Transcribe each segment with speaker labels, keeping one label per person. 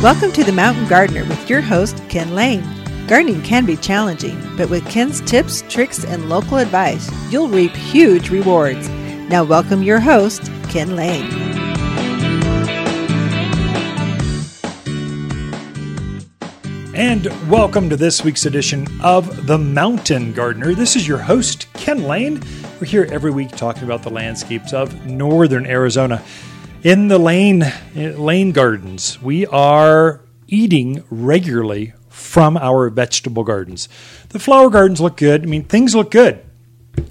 Speaker 1: Welcome to The Mountain Gardener with your host, Ken Lane. Gardening can be challenging, but with Ken's tips, tricks, and local advice, you'll reap huge rewards. Now, welcome your host, Ken Lane.
Speaker 2: And welcome to this week's edition of The Mountain Gardener. This is your host, Ken Lane. We're here every week talking about the landscapes of northern Arizona. In the lane lane gardens, we are eating regularly from our vegetable gardens. The flower gardens look good. I mean, things look good.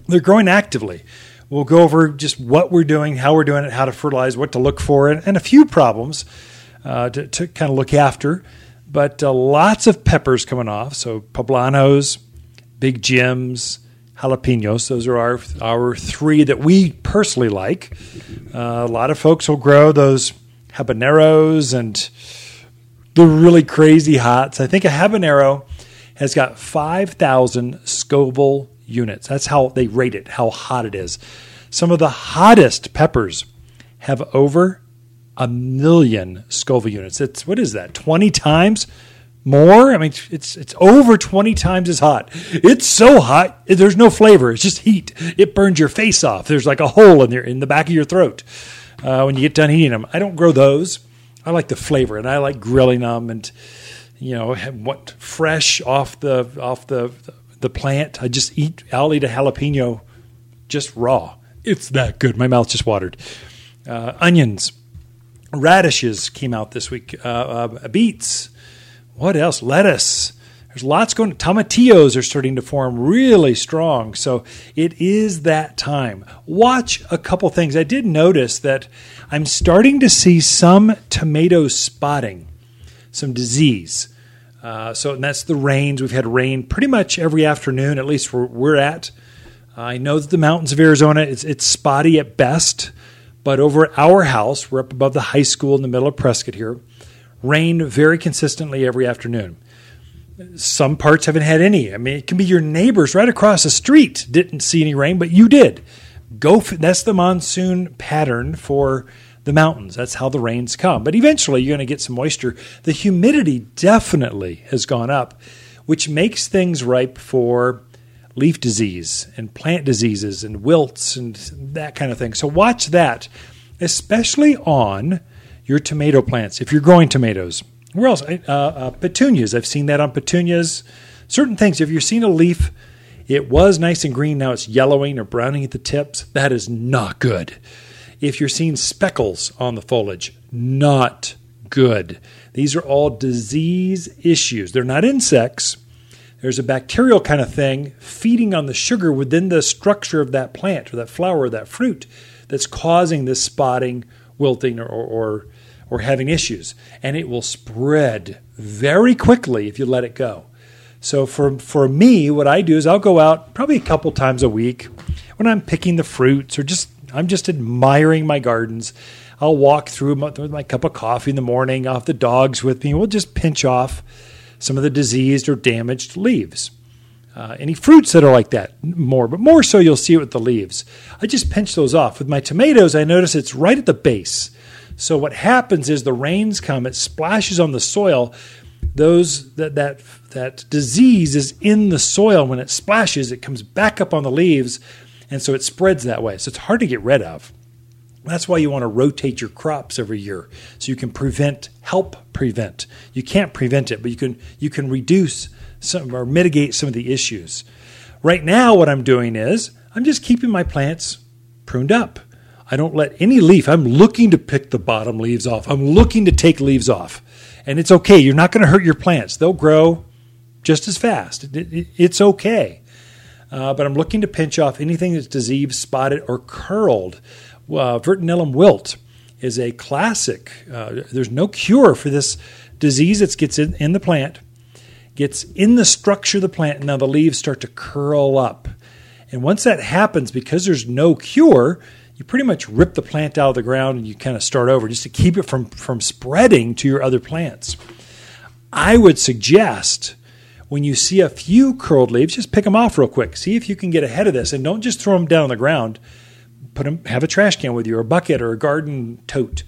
Speaker 2: They're growing actively. We'll go over just what we're doing, how we're doing it, how to fertilize, what to look for, and, and a few problems uh, to, to, kind of look after. But uh, lots of peppers coming off. So poblanos, big Jims, jalapenos. Those are our our three that we personally like. Uh, a lot of folks will grow those habaneros and the really crazy hots. I think a habanero has got five thousand Scoville units. That's how they rate it, how hot it is. Some of the hottest peppers have over a million Scoville units. It's what is that? Twenty times more. I mean, it's it's over twenty times as hot. It's so hot. There's no flavor. It's just heat. It burns your face off. There's like a hole in there in the back of your throat uh, when you get done eating them. I don't grow those. I like the flavor, and I like grilling them, and you know, what fresh off the off the the plant. I just eat. I'll eat a jalapeno just raw. It's that good. My mouth just watered. Uh, onions, radishes came out this week. Uh, uh beets what else? Lettuce. There's lots going. Tomatillos are starting to form really strong. So it is that time. Watch a couple things. I did notice that I'm starting to see some tomato spotting, some disease. Uh, so that's the rains. We've had rain pretty much every afternoon, at least where we're at. I know that the mountains of Arizona, it's, it's spotty at best, but over at our house, we're up above the high school in the middle of Prescott here rain very consistently every afternoon. Some parts haven't had any. I mean, it can be your neighbors right across the street didn't see any rain, but you did. Go. That's the monsoon pattern for the mountains. That's how the rains come. But eventually, you're going to get some moisture. The humidity definitely has gone up, which makes things ripe for leaf disease and plant diseases and wilts and that kind of thing. So watch that, especially on your tomato plants, if you're growing tomatoes. Where else? Uh, uh, petunias. I've seen that on petunias. Certain things. If you're seeing a leaf, it was nice and green, now it's yellowing or browning at the tips. That is not good. If you're seeing speckles on the foliage, not good. These are all disease issues. They're not insects. There's a bacterial kind of thing feeding on the sugar within the structure of that plant or that flower or that fruit that's causing this spotting, wilting, or, or or having issues, and it will spread very quickly if you let it go. So for for me, what I do is I'll go out probably a couple times a week when I'm picking the fruits or just I'm just admiring my gardens. I'll walk through with my cup of coffee in the morning. I'll have the dogs with me. We'll just pinch off some of the diseased or damaged leaves. Uh, any fruits that are like that more, but more so you'll see it with the leaves. I just pinch those off. With my tomatoes, I notice it's right at the base. So what happens is the rains come, it splashes on the soil. Those that that that disease is in the soil. When it splashes, it comes back up on the leaves, and so it spreads that way. So it's hard to get rid of. That's why you want to rotate your crops every year so you can prevent, help prevent. You can't prevent it, but you can you can reduce some or mitigate some of the issues. Right now, what I'm doing is I'm just keeping my plants pruned up. I don't let any leaf, I'm looking to pick the bottom leaves off. I'm looking to take leaves off. And it's okay. You're not going to hurt your plants, they'll grow just as fast. It, it, it's okay. Uh, but I'm looking to pinch off anything that's diseased, spotted, or curled. Uh, Verticillium wilt is a classic. Uh, there's no cure for this disease that gets in, in the plant, gets in the structure of the plant, and now the leaves start to curl up. And once that happens, because there's no cure, you pretty much rip the plant out of the ground and you kind of start over just to keep it from, from spreading to your other plants. I would suggest when you see a few curled leaves, just pick them off real quick. See if you can get ahead of this and don't just throw them down on the ground. Put them, have a trash can with you or a bucket or a garden tote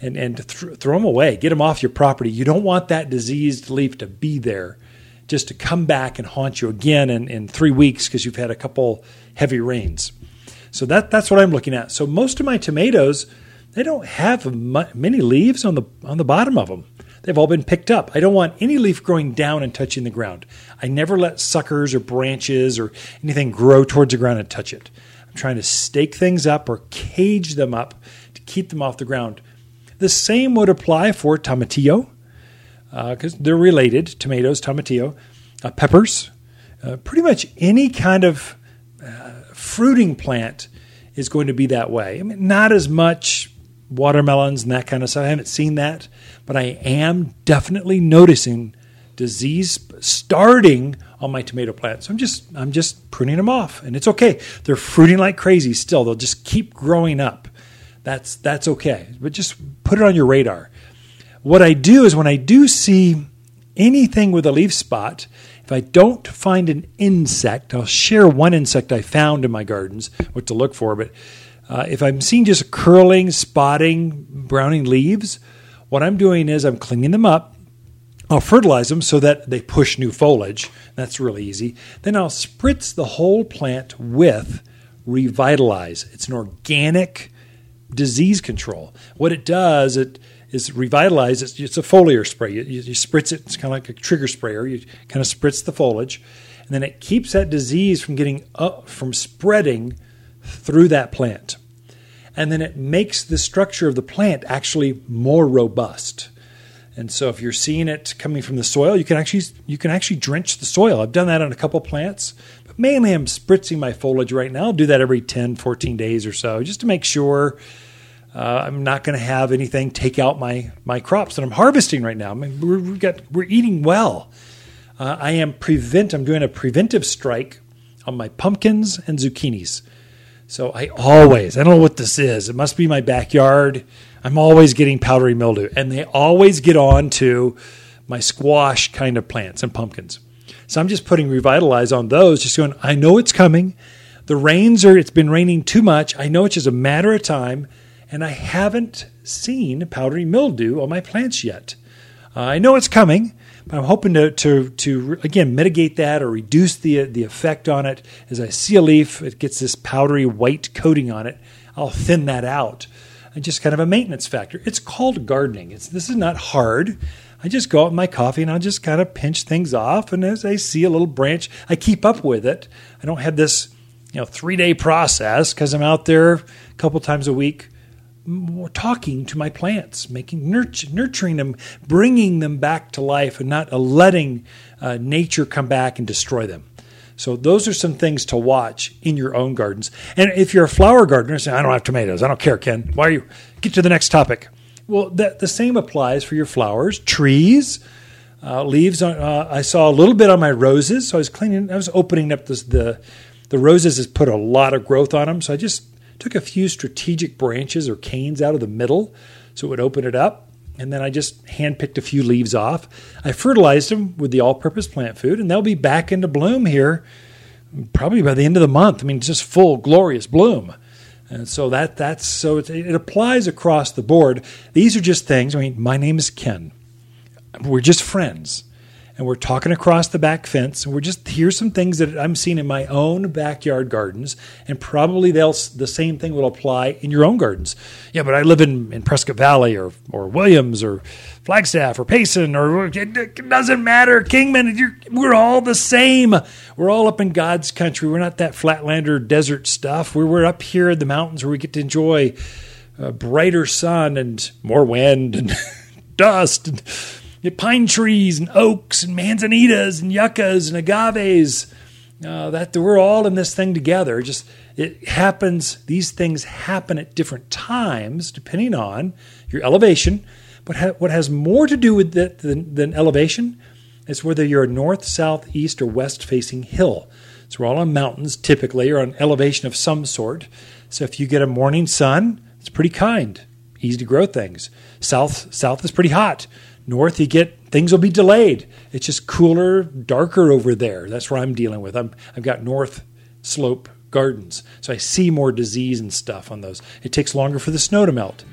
Speaker 2: and, and th- throw them away, get them off your property. You don't want that diseased leaf to be there just to come back and haunt you again in, in three weeks because you've had a couple heavy rains. So that, that's what I'm looking at. So most of my tomatoes, they don't have many leaves on the, on the bottom of them. They've all been picked up. I don't want any leaf growing down and touching the ground. I never let suckers or branches or anything grow towards the ground and touch it. I'm trying to stake things up or cage them up to keep them off the ground. The same would apply for tomatillo, because uh, they're related tomatoes, tomatillo, uh, peppers, uh, pretty much any kind of fruiting plant is going to be that way. I mean, not as much watermelons and that kind of stuff. I haven't seen that, but I am definitely noticing disease starting on my tomato plants. I'm just I'm just pruning them off, and it's okay. They're fruiting like crazy still. They'll just keep growing up. That's that's okay. But just put it on your radar. What I do is when I do see anything with a leaf spot, if I don't find an insect, I'll share one insect I found in my gardens, what to look for. But uh, if I'm seeing just curling, spotting, browning leaves, what I'm doing is I'm cleaning them up. I'll fertilize them so that they push new foliage. That's really easy. Then I'll spritz the whole plant with Revitalize. It's an organic disease control. What it does, it is revitalized. It's, it's a foliar spray. You, you, you spritz it. It's kind of like a trigger sprayer. You kind of spritz the foliage, and then it keeps that disease from getting up, from spreading through that plant. And then it makes the structure of the plant actually more robust. And so if you're seeing it coming from the soil, you can actually you can actually drench the soil. I've done that on a couple plants, but mainly I'm spritzing my foliage right now. I'll do that every 10, 14 days or so just to make sure uh, I'm not going to have anything take out my my crops that I'm harvesting right now. I mean, we're, we got we're eating well. Uh, I am prevent. I'm doing a preventive strike on my pumpkins and zucchinis. So I always, I don't know what this is. It must be my backyard. I'm always getting powdery mildew, and they always get on to my squash kind of plants and pumpkins. So I'm just putting revitalize on those, just going, I know it's coming. The rains are, it's been raining too much. I know it's just a matter of time and I haven't seen powdery mildew on my plants yet. Uh, I know it's coming, but I'm hoping to, to, to again mitigate that or reduce the the effect on it. As I see a leaf, it gets this powdery white coating on it. I'll thin that out, and just kind of a maintenance factor. It's called gardening. It's this is not hard. I just go out with my coffee and I'll just kind of pinch things off, and as I see a little branch, I keep up with it. I don't have this you know three day process because I'm out there a couple times a week talking to my plants, making nurturing them, bringing them back to life, and not letting uh, nature come back and destroy them. So those are some things to watch in your own gardens. And if you're a flower gardener, say, I don't have tomatoes. I don't care, Ken. Why are you? Get to the next topic. Well, the same applies for your flowers, trees, uh, leaves. On, uh, I saw a little bit on my roses, so I was cleaning. I was opening up this, the the roses has put a lot of growth on them. So I just took a few strategic branches or canes out of the middle so it would open it up. And then I just handpicked a few leaves off. I fertilized them with the all purpose plant food, and they'll be back into bloom here probably by the end of the month. I mean, just full, glorious bloom. And so that that's so it, it applies across the board. These are just things. I mean, my name is Ken. We're just friends and we're talking across the back fence and we're just here's some things that I'm seeing in my own backyard gardens and probably they'll the same thing will apply in your own gardens. Yeah, but I live in, in Prescott Valley or or Williams or Flagstaff or Payson or it doesn't matter Kingman we're all the same. We're all up in God's country. We're not that flatlander desert stuff. We're we're up here in the mountains where we get to enjoy a brighter sun and more wind and dust and pine trees and oaks and manzanitas and yuccas and agaves. Uh, that we're all in this thing together. Just it happens. These things happen at different times depending on your elevation. But ha- what has more to do with that than, than elevation is whether you're a north, south, east, or west facing hill. So we're all on mountains typically, or on elevation of some sort. So if you get a morning sun, it's pretty kind, easy to grow things. South, south is pretty hot. North, you get things will be delayed. It's just cooler, darker over there. That's where I'm dealing with. I'm, I've got north slope gardens, so I see more disease and stuff on those. It takes longer for the snow to melt.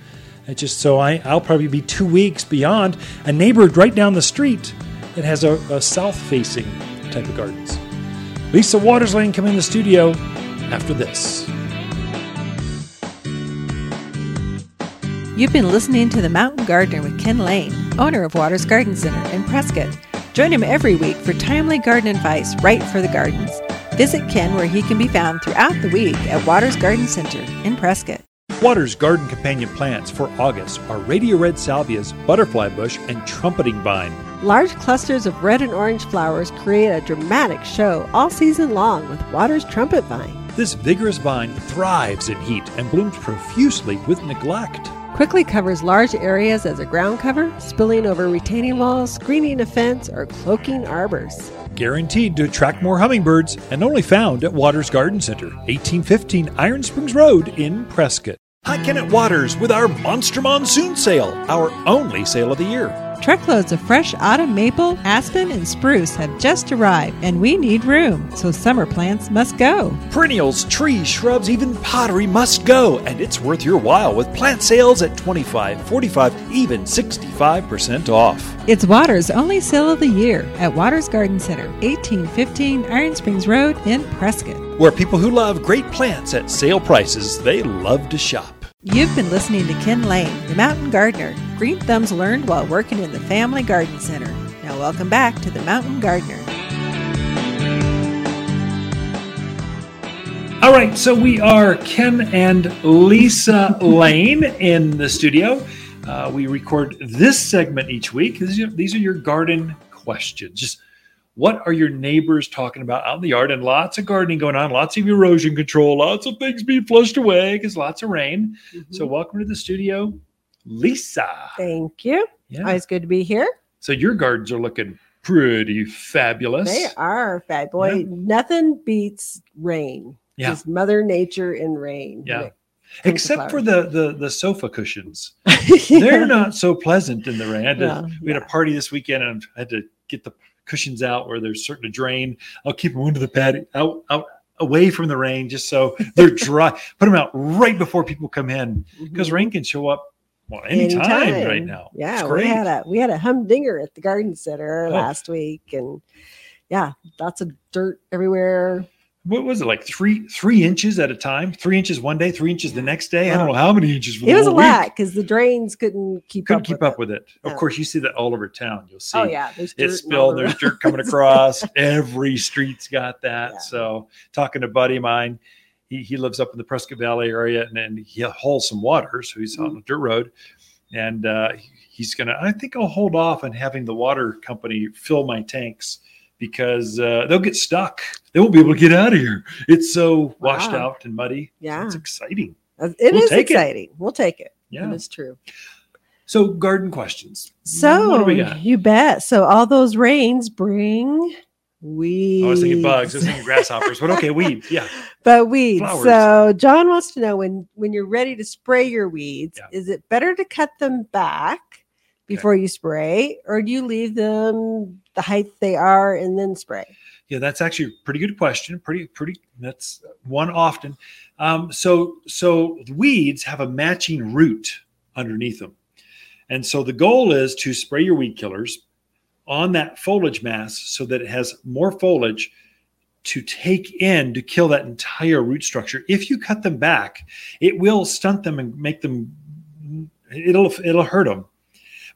Speaker 2: It just so I, I'll probably be two weeks beyond a neighbor right down the street that has a, a south facing type of gardens. Lisa Waterslane coming in the studio after this.
Speaker 1: You've been listening to The Mountain Gardener with Ken Lane, owner of Waters Garden Center in Prescott. Join him every week for timely garden advice right for the gardens. Visit Ken where he can be found throughout the week at Waters Garden Center in Prescott.
Speaker 2: Waters garden companion plants for August are radio red salvias, butterfly bush, and trumpeting vine.
Speaker 3: Large clusters of red and orange flowers create a dramatic show all season long with Waters trumpet vine.
Speaker 2: This vigorous vine thrives in heat and blooms profusely with neglect.
Speaker 3: Quickly covers large areas as a ground cover, spilling over retaining walls, screening a fence, or cloaking arbors.
Speaker 2: Guaranteed to attract more hummingbirds and only found at Waters Garden Center, 1815 Iron Springs Road in Prescott. Hi, Kenneth Waters with our Monster Monsoon Sale, our only sale of the year.
Speaker 1: Truckloads of fresh autumn maple, aspen, and spruce have just arrived, and we need room, so summer plants must go.
Speaker 2: Perennials, trees, shrubs, even pottery must go, and it's worth your while with plant sales at 25, 45, even 65% off.
Speaker 1: It's Waters' only sale of the year at Waters Garden Center, 1815 Iron Springs Road in Prescott.
Speaker 2: Where people who love great plants at sale prices, they love to shop.
Speaker 1: You've been listening to Ken Lane, the Mountain Gardener. Green thumbs learned while working in the Family Garden Center. Now, welcome back to the Mountain Gardener.
Speaker 2: All right, so we are Ken and Lisa Lane in the studio. Uh, we record this segment each week. These are, these are your garden questions. Just what are your neighbors talking about out in the yard? And lots of gardening going on, lots of erosion control, lots of things being flushed away because lots of rain. Mm-hmm. So, welcome to the studio, Lisa.
Speaker 3: Thank you. Yeah. Always good to be here.
Speaker 2: So, your gardens are looking pretty fabulous.
Speaker 3: They are fab. Boy, yeah. nothing beats rain. Yeah. Just Mother Nature in rain.
Speaker 2: Yeah. Except for the, the the sofa cushions, yeah. they're not so pleasant in the rain. To, no, we had a party this weekend, and I had to get the cushions out where they're certain to drain. I'll keep them under the pad out out away from the rain just so they're dry. Put them out right before people come in because mm-hmm. rain can show up well anytime, anytime. right now.
Speaker 3: Yeah, we had a we had a humdinger at the garden center oh. last week, and yeah, lots of dirt everywhere.
Speaker 2: What was it like three three inches at a time? Three inches one day three inches the next day? I don't know how many inches
Speaker 3: it was a lot because the drains couldn't keep
Speaker 2: couldn't
Speaker 3: up
Speaker 2: keep
Speaker 3: with
Speaker 2: up it. with it. Of course you see that all over town. You'll oh, see
Speaker 3: oh yeah there's
Speaker 2: it spilled there's dirt coming across. Every street's got that. Yeah. so talking to a buddy of mine he, he lives up in the prescott valley area and then he hauls some water so he's on a dirt road and uh, he's gonna i think i'll hold off on having the water company fill my tanks because uh, they'll get stuck. They won't be able to get out of here. It's so washed wow. out and muddy.
Speaker 3: Yeah,
Speaker 2: it's exciting.
Speaker 3: It we'll is exciting. It. We'll take it. Yeah, it's true.
Speaker 2: So, garden questions.
Speaker 3: So, you bet. So, all those rains bring weeds.
Speaker 2: I was thinking bugs. I was thinking grasshoppers, but okay, weeds. Yeah,
Speaker 3: but weeds. Flowers. So, John wants to know when when you're ready to spray your weeds, yeah. is it better to cut them back before okay. you spray, or do you leave them the height they are and then spray?
Speaker 2: Yeah, that's actually a pretty good question. Pretty, pretty. That's one often. Um, so, so weeds have a matching root underneath them, and so the goal is to spray your weed killers on that foliage mass so that it has more foliage to take in to kill that entire root structure. If you cut them back, it will stunt them and make them. It'll it'll hurt them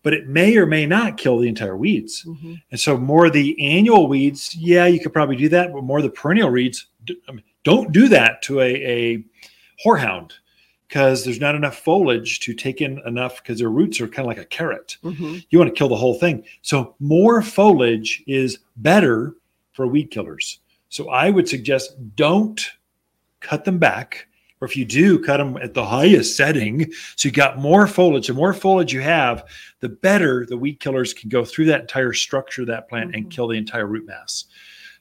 Speaker 2: but it may or may not kill the entire weeds. Mm-hmm. And so, more the annual weeds, yeah, you could probably do that, but more the perennial weeds, don't do that to a, a horehound because there's not enough foliage to take in enough because their roots are kind of like a carrot. Mm-hmm. You want to kill the whole thing. So, more foliage is better for weed killers. So, I would suggest don't cut them back or if you do cut them at the highest setting so you got more foliage the more foliage you have the better the weed killers can go through that entire structure of that plant mm-hmm. and kill the entire root mass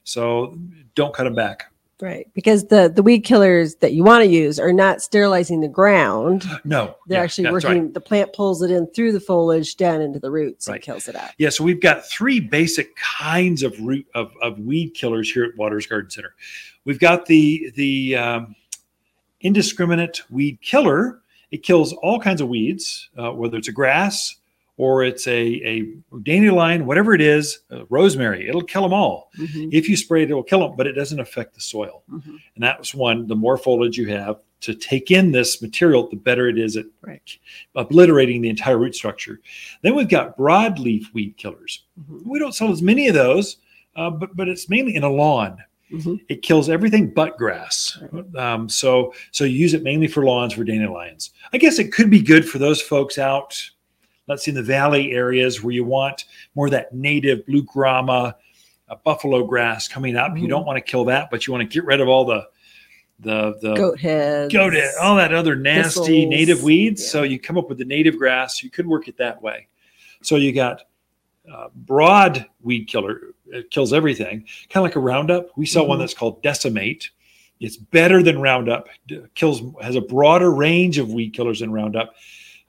Speaker 2: so don't cut them back
Speaker 3: right because the the weed killers that you want to use are not sterilizing the ground
Speaker 2: no
Speaker 3: they're yeah, actually working right. the plant pulls it in through the foliage down into the roots right. and kills it out
Speaker 2: yeah so we've got three basic kinds of root of, of weed killers here at waters garden center we've got the the um, indiscriminate weed killer It kills all kinds of weeds, uh, whether it's a grass or it's a, a dandelion, whatever it is, uh, rosemary, it'll kill them all. Mm-hmm. If you spray it, it will kill them, but it doesn't affect the soil. Mm-hmm. And that's one, the more foliage you have to take in this material, the better it is at right. obliterating the entire root structure. Then we've got broadleaf weed killers. Mm-hmm. We don't sell as many of those, uh, but, but it's mainly in a lawn. Mm-hmm. It kills everything but grass. Um, so so you use it mainly for lawns for dandelions. I guess it could be good for those folks out let's say in the valley areas where you want more of that native blue grama, uh, buffalo grass coming up. Mm-hmm. You don't want to kill that, but you want to get rid of all the the the
Speaker 3: goat head,
Speaker 2: goat head, all that other nasty thistles. native weeds. Yeah. So you come up with the native grass. You could work it that way. So you got uh, broad weed killer. It kills everything, kind of like a Roundup. We sell mm-hmm. one that's called Decimate. It's better than Roundup. kills has a broader range of weed killers than Roundup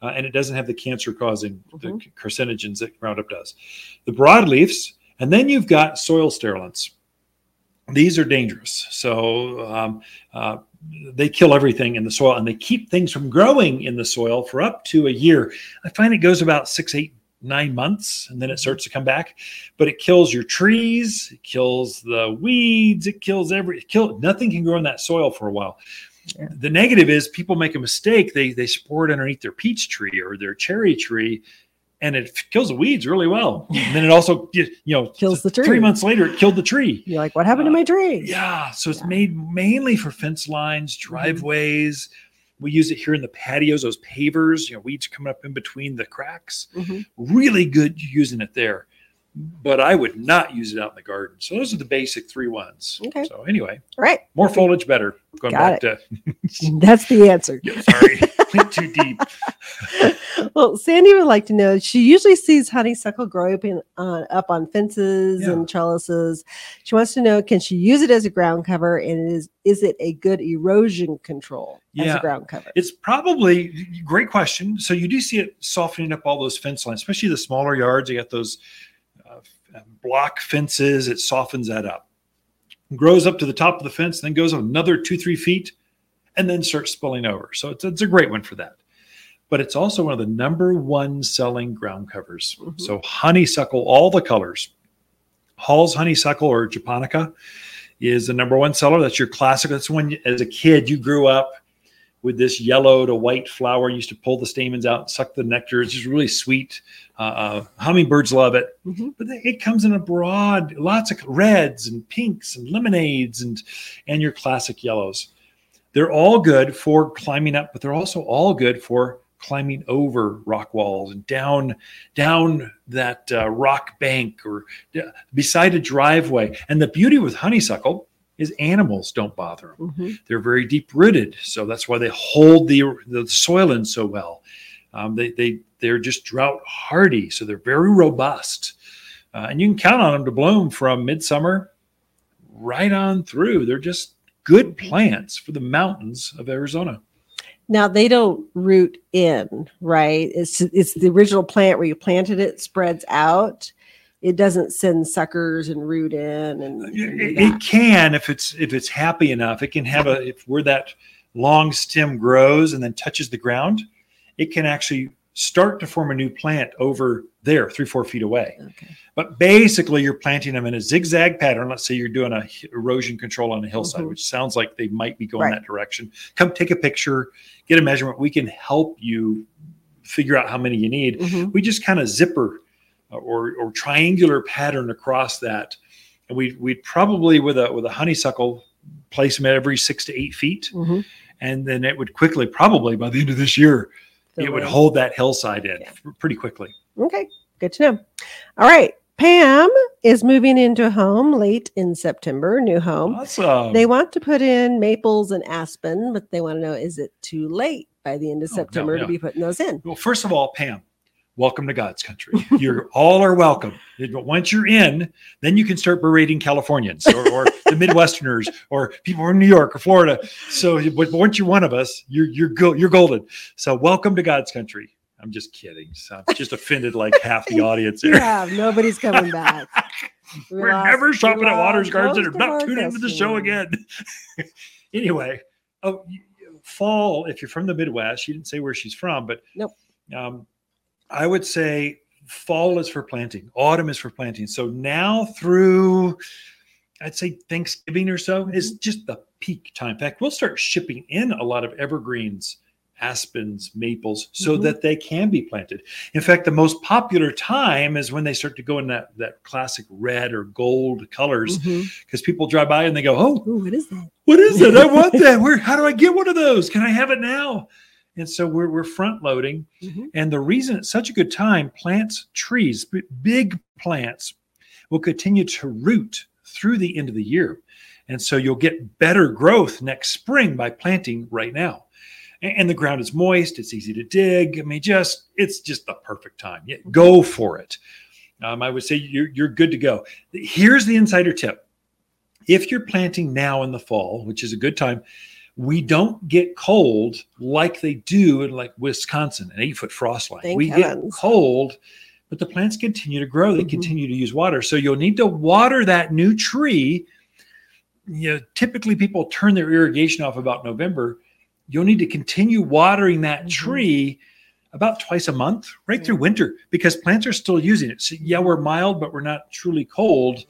Speaker 2: uh, and it doesn't have the cancer causing mm-hmm. carcinogens that Roundup does. The broadleafs, and then you've got soil sterilants. These are dangerous. So um, uh, they kill everything in the soil and they keep things from growing in the soil for up to a year. I find it goes about six, eight, nine months and then it starts to come back. But it kills your trees, it kills the weeds, it kills every, it kill, nothing can grow in that soil for a while. The negative is people make a mistake. They they spore it underneath their peach tree or their cherry tree, and it kills the weeds really well. And then it also you know
Speaker 3: kills the tree.
Speaker 2: Three months later, it killed the tree.
Speaker 3: You're like, what happened uh, to my tree?
Speaker 2: Yeah, so it's yeah. made mainly for fence lines, mm-hmm. driveways. Mm-hmm. We use it here in the patios, those pavers. You know, weeds coming up in between the cracks. Mm-hmm. Really good using it there but I would not use it out in the garden. So those are the basic three ones. Okay. So anyway,
Speaker 3: All right.
Speaker 2: More foliage, better. Going
Speaker 3: Got back it. to that's the answer.
Speaker 2: Yeah, sorry, too deep.
Speaker 3: well, Sandy would like to know. She usually sees honeysuckle grow up, in, uh, up on fences yeah. and trellises. She wants to know: Can she use it as a ground cover, and is is it a good erosion control yeah. as a ground cover?
Speaker 2: It's probably great question. So you do see it softening up all those fence lines, especially the smaller yards. You got those block fences, it softens that up. grows up to the top of the fence, then goes another two, three feet, and then starts spilling over. So it's, it's a great one for that. But it's also one of the number one selling ground covers. Mm-hmm. So honeysuckle, all the colors. Hall's honeysuckle or japonica is the number one seller. That's your classic. That's when, as a kid, you grew up with this yellow to white flower. You used to pull the stamens out, suck the nectar. It's just really sweet. Uh, uh, hummingbirds love it, mm-hmm. but it comes in a broad, lots of reds and pinks and lemonades and and your classic yellows. They're all good for climbing up, but they're also all good for climbing over rock walls and down down that uh, rock bank or beside a driveway. And the beauty with honeysuckle is animals don't bother them. Mm-hmm. They're very deep rooted, so that's why they hold the the soil in so well. Um, they they they're just drought hardy, so they're very robust, uh, and you can count on them to bloom from midsummer right on through. They're just good plants for the mountains of Arizona.
Speaker 3: Now they don't root in, right? It's it's the original plant where you planted it spreads out it doesn't send suckers and root in and
Speaker 2: it, it, can if it's if it's happy enough it can have a if where that long stem grows and then touches the ground it can actually start to form a new plant over there three four feet away okay. but basically you're planting them in a zigzag pattern let's say you're doing a erosion control on a hillside mm-hmm. which sounds like they might be going right. that direction come take a picture get a measurement we can help you figure out how many you need mm-hmm. we just kind of zipper or, or triangular pattern across that. And we we'd probably with a with a honeysuckle place them at every six to eight feet, mm-hmm. and then it would quickly, probably by the end of this year, it way. would hold that hillside in yeah. pretty quickly.
Speaker 3: Okay, good to know. All right, Pam is moving into a home late in September, new home.
Speaker 2: Awesome.
Speaker 3: They want to put in maples and aspen, but they want to know is it too late by the end of oh, September no, no. to be putting those in?
Speaker 2: Well, first of all, Pam, welcome to God's country. You're all are welcome. But once you're in, then you can start berating Californians or, or the Midwesterners or people from New York or Florida. So, but once you're one of us, you're you're go, you're golden. So, welcome to God's country. I'm just kidding. So I'm just offended like half the audience here.
Speaker 3: Yeah, nobody's coming back.
Speaker 2: We are never shopping at Waters Gardens and are not tuning into the show again. anyway, oh, fall, if you're from the Midwest, she didn't say where she's from, but
Speaker 3: nope.
Speaker 2: Um, I would say fall is for planting, autumn is for planting. So now through, I'd say Thanksgiving or so is mm-hmm. just the peak time. In fact, we'll start shipping in a lot of evergreens aspens, maples, so mm-hmm. that they can be planted. In fact, the most popular time is when they start to go in that that classic red or gold colors, because mm-hmm. people drive by and they go, "Oh,
Speaker 3: Ooh, what is that?
Speaker 2: What is that? I want that. Where? How do I get one of those? Can I have it now?" And so we're we're front loading, mm-hmm. and the reason it's such a good time, plants, trees, big plants, will continue to root through the end of the year. And so you'll get better growth next spring by planting right now and the ground is moist. It's easy to dig. I mean, just it's just the perfect time. Yeah, go for it. Um, I would say you're, you're good to go. Here's the insider tip: if you're planting now in the fall, which is a good time, we don't get cold like they do in like Wisconsin, an eight foot frost line. Thank we heavens. get cold, but the plants continue to grow. They mm-hmm. continue to use water. So you'll need to water that new tree. You know, typically people turn their irrigation off about November you'll need to continue watering that mm-hmm. tree about twice a month right through winter because plants are still using it. So yeah, we're mild, but we're not truly cold.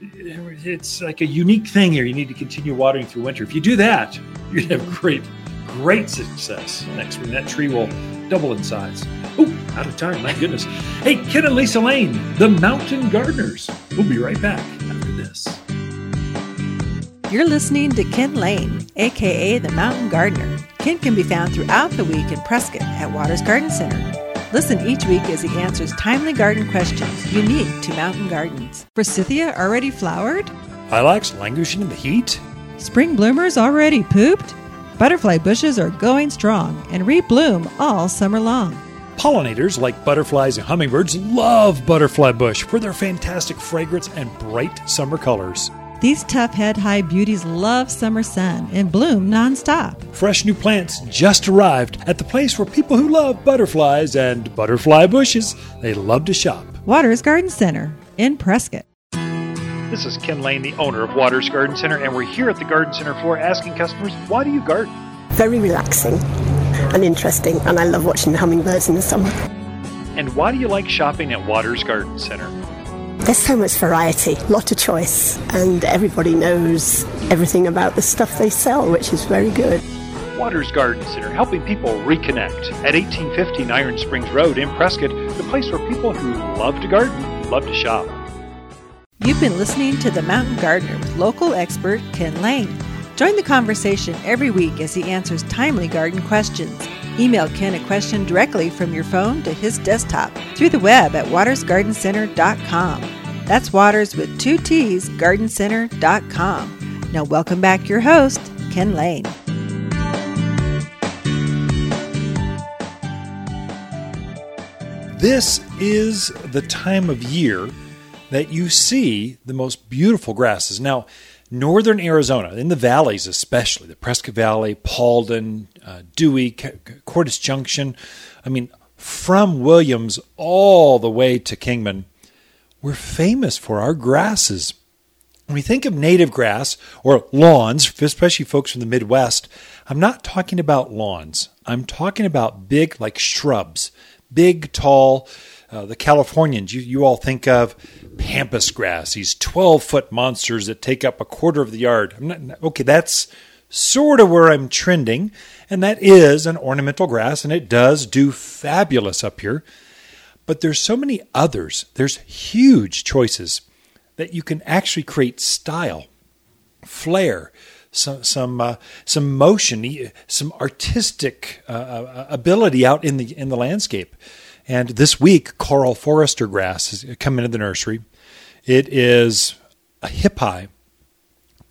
Speaker 2: It's like a unique thing here. You need to continue watering through winter. If you do that, gonna have great, great success next spring. That tree will double in size. Oh, out of time. My goodness. Hey, Ken and Lisa Lane, the Mountain Gardeners. We'll be right back after this.
Speaker 1: You're listening to Ken Lane, aka the Mountain Gardener. Ken can be found throughout the week in Prescott at Waters Garden Center. Listen each week as he answers timely garden questions unique to mountain gardens. Forsythia already flowered?
Speaker 2: Lilacs languishing in the heat?
Speaker 1: Spring bloomers already pooped? Butterfly bushes are going strong and rebloom all summer long.
Speaker 2: Pollinators like butterflies and hummingbirds love butterfly bush for their fantastic fragrance and bright summer colors.
Speaker 1: These tough head high beauties love summer sun and bloom nonstop.
Speaker 2: Fresh new plants just arrived at the place where people who love butterflies and butterfly bushes, they love to shop.
Speaker 1: Waters Garden Center in Prescott.
Speaker 2: This is Ken Lane, the owner of Waters Garden Center, and we're here at the Garden Center floor asking customers, why do you garden?
Speaker 4: Very relaxing and interesting, and I love watching the hummingbirds in the summer.
Speaker 2: And why do you like shopping at Waters Garden Center?
Speaker 4: There's so much variety, lot of choice, and everybody knows everything about the stuff they sell, which is very good.
Speaker 2: Waters Garden Center, helping people reconnect at 1815 Iron Springs Road in Prescott, the place where people who love to garden love to shop.
Speaker 1: You've been listening to The Mountain Gardener with local expert Ken Lane. Join the conversation every week as he answers timely garden questions. Email Ken a question directly from your phone to his desktop through the web at watersgardencenter.com. That's Waters with two T's, gardencenter.com. Now, welcome back your host, Ken Lane.
Speaker 2: This is the time of year that you see the most beautiful grasses. Now, northern Arizona, in the valleys especially, the Prescott Valley, Paulden, uh, Dewey, Cordes Junction, I mean, from Williams all the way to Kingman, we're famous for our grasses. When we think of native grass or lawns, especially folks from the Midwest, I'm not talking about lawns. I'm talking about big, like shrubs, big, tall, uh, the Californians, you, you all think of pampas grass, these 12 foot monsters that take up a quarter of the yard. Not, okay, that's sort of where I'm trending, and that is an ornamental grass, and it does do fabulous up here. But there's so many others. There's huge choices that you can actually create style, flair, some some uh, some motion, some artistic uh, uh ability out in the in the landscape. And this week, Karl Foerster grass has come into the nursery. It is a hip high,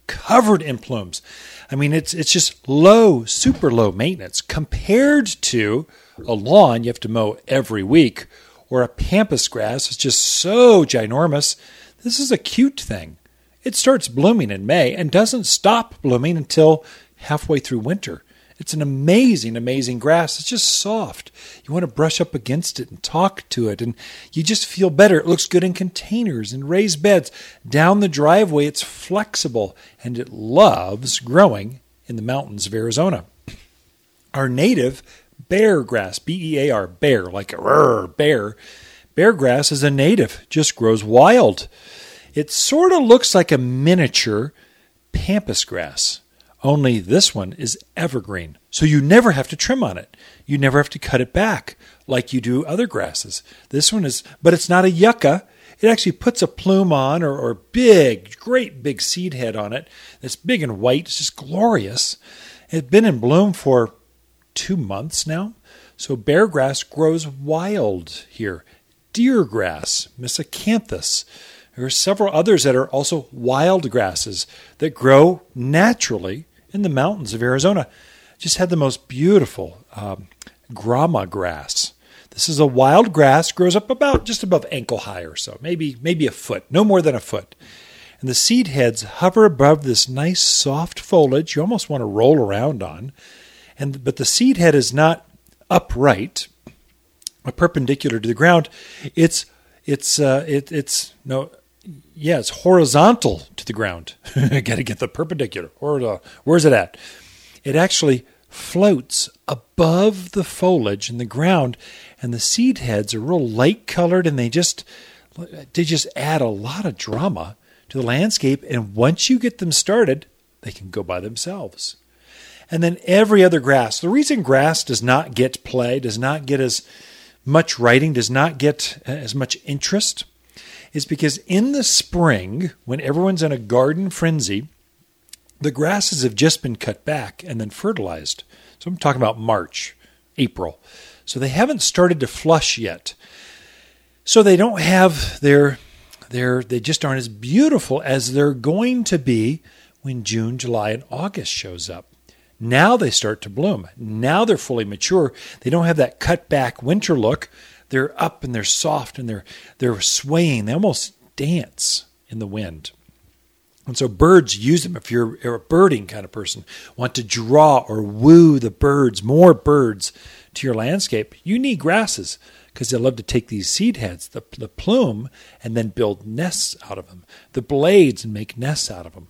Speaker 2: covered in plumes. I mean, it's it's just low, super low maintenance compared to a lawn you have to mow every week, or a pampas grass is just so ginormous. This is a cute thing. It starts blooming in May and doesn't stop blooming until halfway through winter. It's an amazing, amazing grass. It's just soft. You want to brush up against it and talk to it, and you just feel better. It looks good in containers and raised beds. Down the driveway, it's flexible, and it loves growing in the mountains of Arizona. Our native bear grass, B E A R, bear, like a bear. Bear grass is a native, just grows wild. It sort of looks like a miniature pampas grass, only this one is evergreen. So you never have to trim on it. You never have to cut it back like you do other grasses. This one is, but it's not a yucca. It actually puts a plume on or, or big, great big seed head on it that's big and white. It's just glorious. It's been in bloom for two months now. So bear grass grows wild here. Deer grass, Miscanthus. There are several others that are also wild grasses that grow naturally in the mountains of Arizona. Just had the most beautiful um, grama grass. This is a wild grass, grows up about just above ankle high or so, maybe maybe a foot, no more than a foot. And the seed heads hover above this nice soft foliage you almost want to roll around on. And but the seed head is not upright, perpendicular to the ground. It's it's uh, it, it's no yeah, it's horizontal to the ground. I Got to get the perpendicular. Or where's it at? It actually floats above the foliage in the ground, and the seed heads are real light colored, and they just they just add a lot of drama to the landscape. And once you get them started, they can go by themselves. And then every other grass. The reason grass does not get play, does not get as much writing, does not get uh, as much interest is because in the spring, when everyone's in a garden frenzy, the grasses have just been cut back and then fertilized. So I'm talking about March, April. So they haven't started to flush yet. So they don't have their their they just aren't as beautiful as they're going to be when June, July, and August shows up. Now they start to bloom. Now they're fully mature. They don't have that cut back winter look. They're up and they're soft and they're they're swaying. They almost dance in the wind. And so birds use them if you're, a birding kind of person, want to draw or woo the birds, more birds to your landscape. You need grasses because they love to take these seed heads, the, the plume, and then build nests out of them, the blades, and make nests out of them.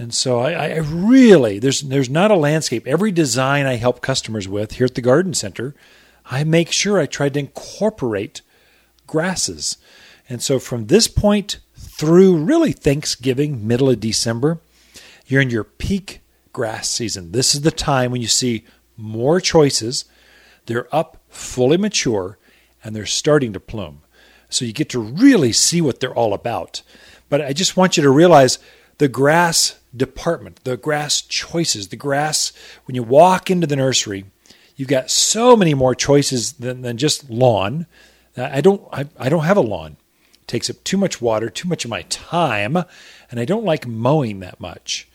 Speaker 2: And so I, I, really there's there's not a landscape. Every design I help customers with here at the garden center I make sure I try to incorporate grasses. And so from this point through really Thanksgiving, middle of December, you're in your peak grass season. This is the time when you see more choices. They're up, fully mature, and they're starting to plume. So you get to really see what they're all about. But I just want you to realize the grass department, the grass choices, the grass, when you walk into the nursery, You've got so many more choices than, than just lawn. I don't I, I don't have a lawn. It takes up too much water, too much of my time, and I don't like mowing that much.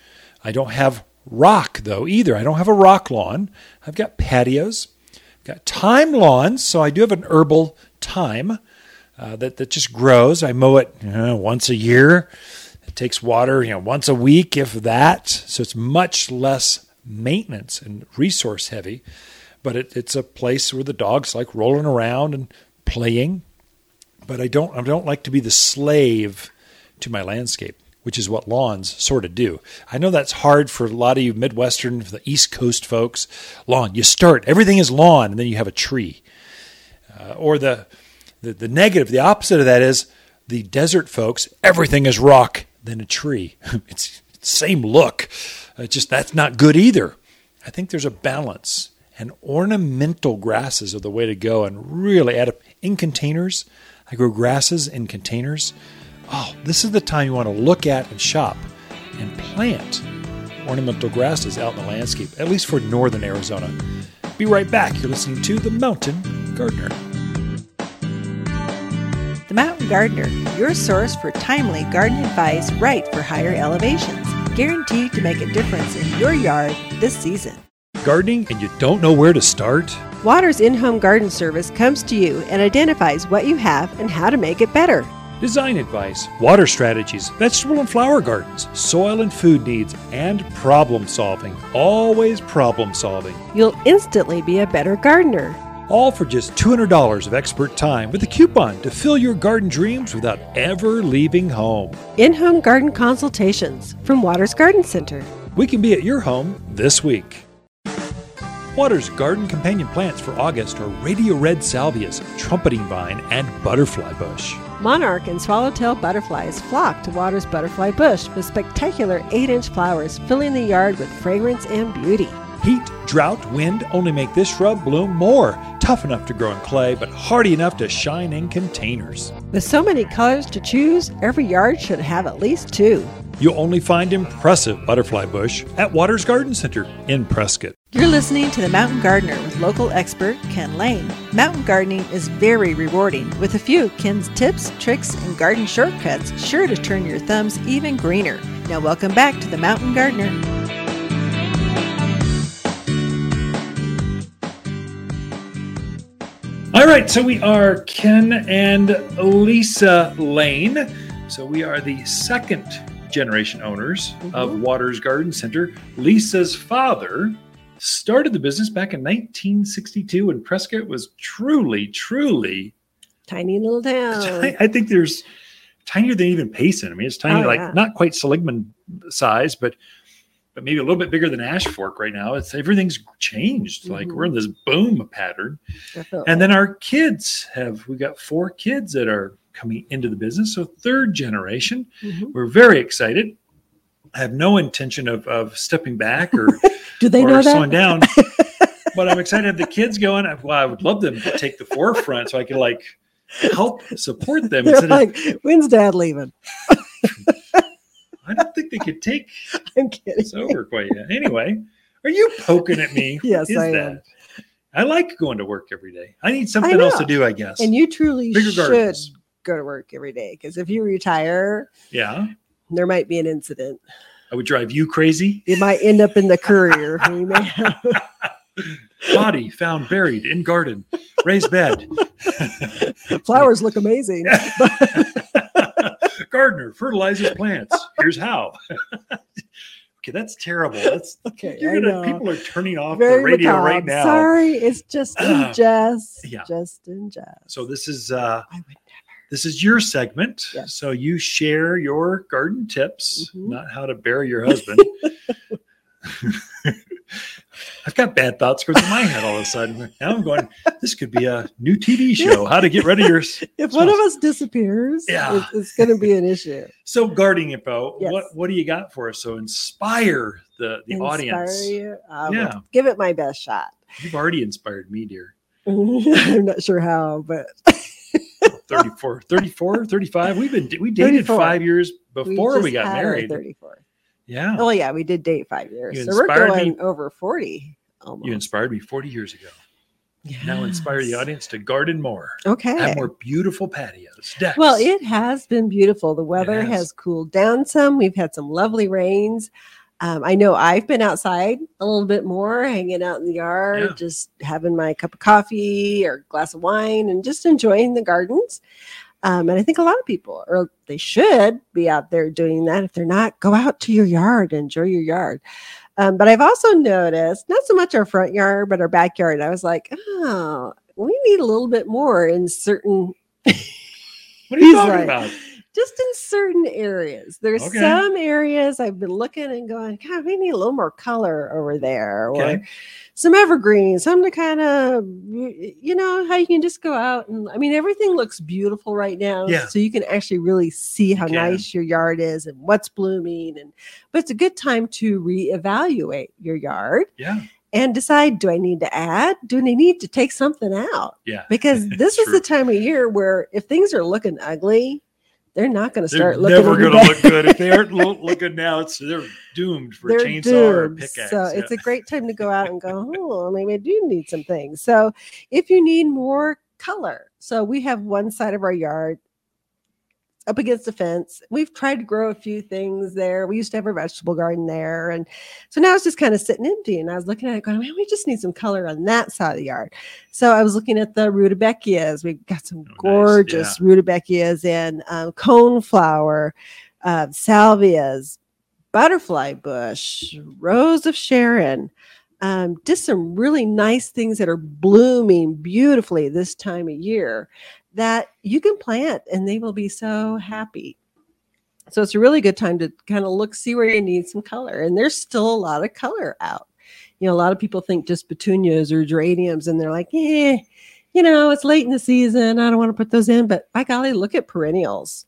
Speaker 2: I don't have rock though either. I don't have a rock lawn. I've got patios. I've got thyme lawns, so I do have an herbal thyme uh, that that just grows. I mow it know, once a year. It takes water, you know, once a week, if that. So it's much less maintenance and resource heavy but it, it's a place where the dogs like rolling around and playing. But I don't I don't like to be the slave to my landscape, which is what lawns sort of do. I know that's hard for a lot of you Midwestern, the East Coast folks. Lawn, you start everything is lawn, and then you have a tree. Uh, or the, the the negative, the opposite of that is the desert folks. Everything is rock, then a tree. it's, same look. It's just that's not good either. I think there's a balance and ornamental grasses are the way to go and really add up in containers. I grow grasses in containers. Oh, this is the time you want to look at and shop and plant ornamental grasses out in the landscape, at least for northern Arizona. Be right back. You're listening to The Mountain Gardener.
Speaker 1: The Mountain Gardener, your source for timely garden advice right for higher elevations, guaranteed to make a difference in your yard this season
Speaker 2: gardening and you don't know where to start?
Speaker 3: Water's in home garden service comes to you and identifies what you have and how to make it better.
Speaker 2: Design advice, water strategies, vegetable and flower gardens, soil and food needs, and problem solving. Always problem solving.
Speaker 3: You'll instantly be a better gardener.
Speaker 2: All for just $200 of expert time with a coupon to fill your garden dreams without ever leaving home.
Speaker 3: In home garden consultations from Waters Garden Center.
Speaker 2: We can be at your home this week. Water's garden companion plants for August are radio red salvias, trumpeting vine, and butterfly bush.
Speaker 3: Monarch and swallowtail butterflies flock to Water's butterfly bush with spectacular 8 inch flowers filling the yard with fragrance and beauty.
Speaker 2: Heat, drought, wind only make this shrub bloom more. Tough enough to grow in clay, but hardy enough to shine in containers.
Speaker 3: With so many colors to choose, every yard should have at least two.
Speaker 2: You'll only find impressive butterfly bush at Waters Garden Center in Prescott.
Speaker 1: You're listening to The Mountain Gardener with local expert Ken Lane. Mountain gardening is very rewarding, with a few Ken's tips, tricks, and garden shortcuts sure to turn your thumbs even greener. Now, welcome back to The Mountain Gardener.
Speaker 2: All right, so we are Ken and Lisa Lane. So we are the second generation owners mm-hmm. of Waters Garden Center. Lisa's father started the business back in 1962 when Prescott was truly, truly
Speaker 3: tiny little town.
Speaker 2: I think there's tinier than even Payson. I mean, it's tiny, oh, like yeah. not quite Seligman size, but but maybe a little bit bigger than Ashfork right now. It's everything's changed. Mm-hmm. Like we're in this boom pattern. Definitely. And then our kids have we got four kids that are coming into the business. So third generation. Mm-hmm. We're very excited. I have no intention of, of stepping back or,
Speaker 3: Do they
Speaker 2: or
Speaker 3: know
Speaker 2: slowing down. but I'm excited to have the kids going. Well, I would love them to take the forefront so I could like help support them.
Speaker 3: They're like, of, when's dad leaving?
Speaker 2: I don't think they could take
Speaker 3: I'm kidding.
Speaker 2: this over quite yet. Anyway, are you poking at me?
Speaker 3: yes, I that? am.
Speaker 2: I like going to work every day. I need something I else to do, I guess.
Speaker 3: And you truly Bigger should gardens. go to work every day because if you retire,
Speaker 2: yeah,
Speaker 3: there might be an incident.
Speaker 2: I would drive you crazy.
Speaker 3: It might end up in the courier.
Speaker 2: Body found buried in garden, raised bed.
Speaker 3: Flowers look amazing.
Speaker 2: Gardener fertilizes plants. Here's how. okay, that's terrible. That's
Speaker 3: okay.
Speaker 2: Gonna, people are turning off Very the radio macabre. right now.
Speaker 3: Sorry, it's just in jest. Yeah. Just in jest.
Speaker 2: So this is uh I would never. This is your segment. Yes. So you share your garden tips, mm-hmm. not how to bury your husband. I've got bad thoughts going through my head all of a sudden. Now I'm going, this could be a new TV show. How to get rid of your.
Speaker 3: if one of us disappears, yeah. it's, it's going to be an issue.
Speaker 2: So guarding info, yes. what what do you got for us? So inspire the the inspire audience.
Speaker 3: You? Um, yeah, give it my best shot.
Speaker 2: You've already inspired me, dear.
Speaker 3: I'm not sure how, but
Speaker 2: 34, 34, 35. We've been we dated 34. five years before we, we got married.
Speaker 3: 34.
Speaker 2: Yeah.
Speaker 3: Oh yeah, we did date five years. You so we're going me, over 40 almost.
Speaker 2: You inspired me 40 years ago. Yes. Now inspire the audience to garden more.
Speaker 3: Okay.
Speaker 2: Have more beautiful patios. Decks.
Speaker 3: Well, it has been beautiful. The weather has. has. cooled down some. We've had some lovely rains. Um, I know I've been outside a little bit more, hanging out in the yard, yeah. just having my cup of coffee or glass of wine and just enjoying the gardens. Um, and I think a lot of people, or they should be out there doing that. If they're not, go out to your yard, enjoy your yard. Um, but I've also noticed not so much our front yard, but our backyard. I was like, oh, we need a little bit more in certain.
Speaker 2: what are you talking like, about?
Speaker 3: Just in certain areas. There's okay. some areas I've been looking and going, God, we need a little more color over there. Okay. Or some evergreens, something to kind of, you know, how you can just go out and, I mean, everything looks beautiful right now.
Speaker 2: Yeah.
Speaker 3: So you can actually really see how nice your yard is and what's blooming. And, but it's a good time to reevaluate your yard.
Speaker 2: Yeah
Speaker 3: and decide do I need to add? Do I need to take something out?
Speaker 2: Yeah.
Speaker 3: Because this is the time of year where if things are looking ugly, they're not going to start looking.
Speaker 2: Never going to look good if they aren't looking now. It's they're doomed for they're chainsaw doomed. or pickaxe.
Speaker 3: So yeah. it's a great time to go out and go. Oh, maybe I do need some things. So if you need more color, so we have one side of our yard up against the fence. We've tried to grow a few things there. We used to have a vegetable garden there. And so now it's just kind of sitting empty. And I was looking at it going, man, we just need some color on that side of the yard. So I was looking at the rudbeckias. We've got some oh, gorgeous nice. yeah. rudbeckias and um, coneflower, uh, salvias, butterfly bush, rose of Sharon. Um, just some really nice things that are blooming beautifully this time of year that you can plant and they will be so happy. So it's a really good time to kind of look, see where you need some color. And there's still a lot of color out You know, a lot of people think just petunias or geraniums, and they're like, eh, you know, it's late in the season. I don't want to put those in. But by golly, look at perennials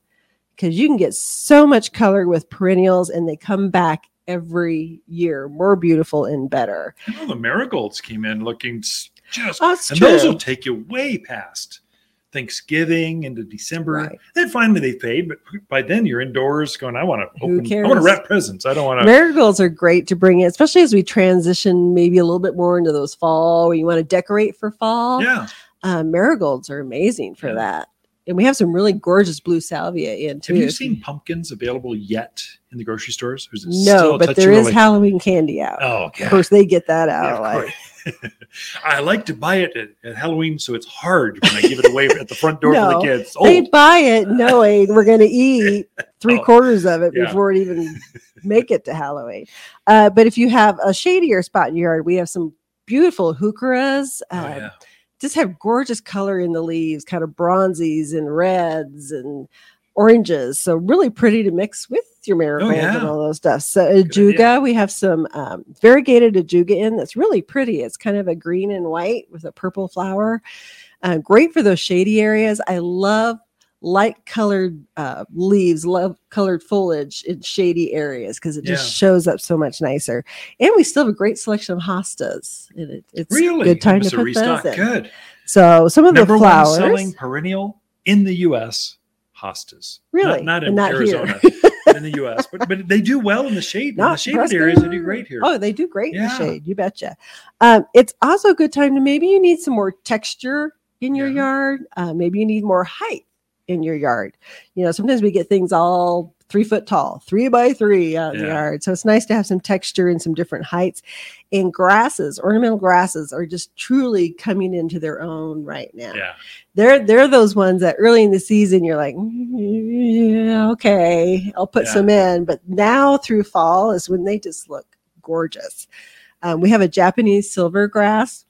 Speaker 3: because you can get so much color with perennials, and they come back every year more beautiful and better.
Speaker 2: I know the marigolds came in looking just,
Speaker 3: oh, and
Speaker 2: true. those will take you way past Thanksgiving into December.
Speaker 3: Right.
Speaker 2: Then finally they fade, but by then you're indoors going, I want to open, I want to wrap presents. I don't want to.
Speaker 3: Marigolds are great to bring in, especially as we transition maybe a little bit more into those fall where you want to decorate for fall.
Speaker 2: Yeah.
Speaker 3: Uh, marigolds are amazing for yeah. that and we have some really gorgeous blue salvia in too.
Speaker 2: Have you seen pumpkins available yet in the grocery stores?
Speaker 3: no, but there is Halloween candy out.
Speaker 2: Oh, okay.
Speaker 3: Of course, they get that out. Yeah, like.
Speaker 2: I like to buy it at, at, Halloween, so it's hard when I give it away at the front door no, for the kids.
Speaker 3: They buy it knowing we're going to eat three oh, quarters of it yeah. before it even make it to Halloween. Uh, but if you have a shadier spot in your yard, we have some beautiful. Uh, oh, yeah just have gorgeous color in the leaves, kind of bronzies and reds and oranges. So really pretty to mix with your marigold oh, yeah. and all those stuff. So ajuga, we have some um, variegated ajuga in that's really pretty. It's kind of a green and white with a purple flower. Uh, great for those shady areas. I love light colored uh, leaves, love colored foliage in shady areas because it just yeah. shows up so much nicer. And we still have a great selection of hostas. And it, it's
Speaker 2: really
Speaker 3: good time to put those in.
Speaker 2: Good.
Speaker 3: So some of Number the flowers
Speaker 2: selling perennial in the U.S. hostas.
Speaker 3: Really,
Speaker 2: not, not in not Arizona. in the U.S., but but they do well in the shade. Not in the shaded areas, they do great here.
Speaker 3: Oh, they do great yeah. in the shade. You betcha. Um, it's also a good time to maybe you need some more texture in your yeah. yard. Uh, maybe you need more height in your yard. You know, sometimes we get things all three foot tall, three by three out in the yard. So it's nice to have some texture and some different heights. And grasses, ornamental grasses, are just truly coming into their own right now.
Speaker 2: Yeah.
Speaker 3: They're they're those ones that early in the season you're like, yeah, okay, I'll put yeah. some in. But now through fall is when they just look gorgeous. Um, we have a Japanese silver grass,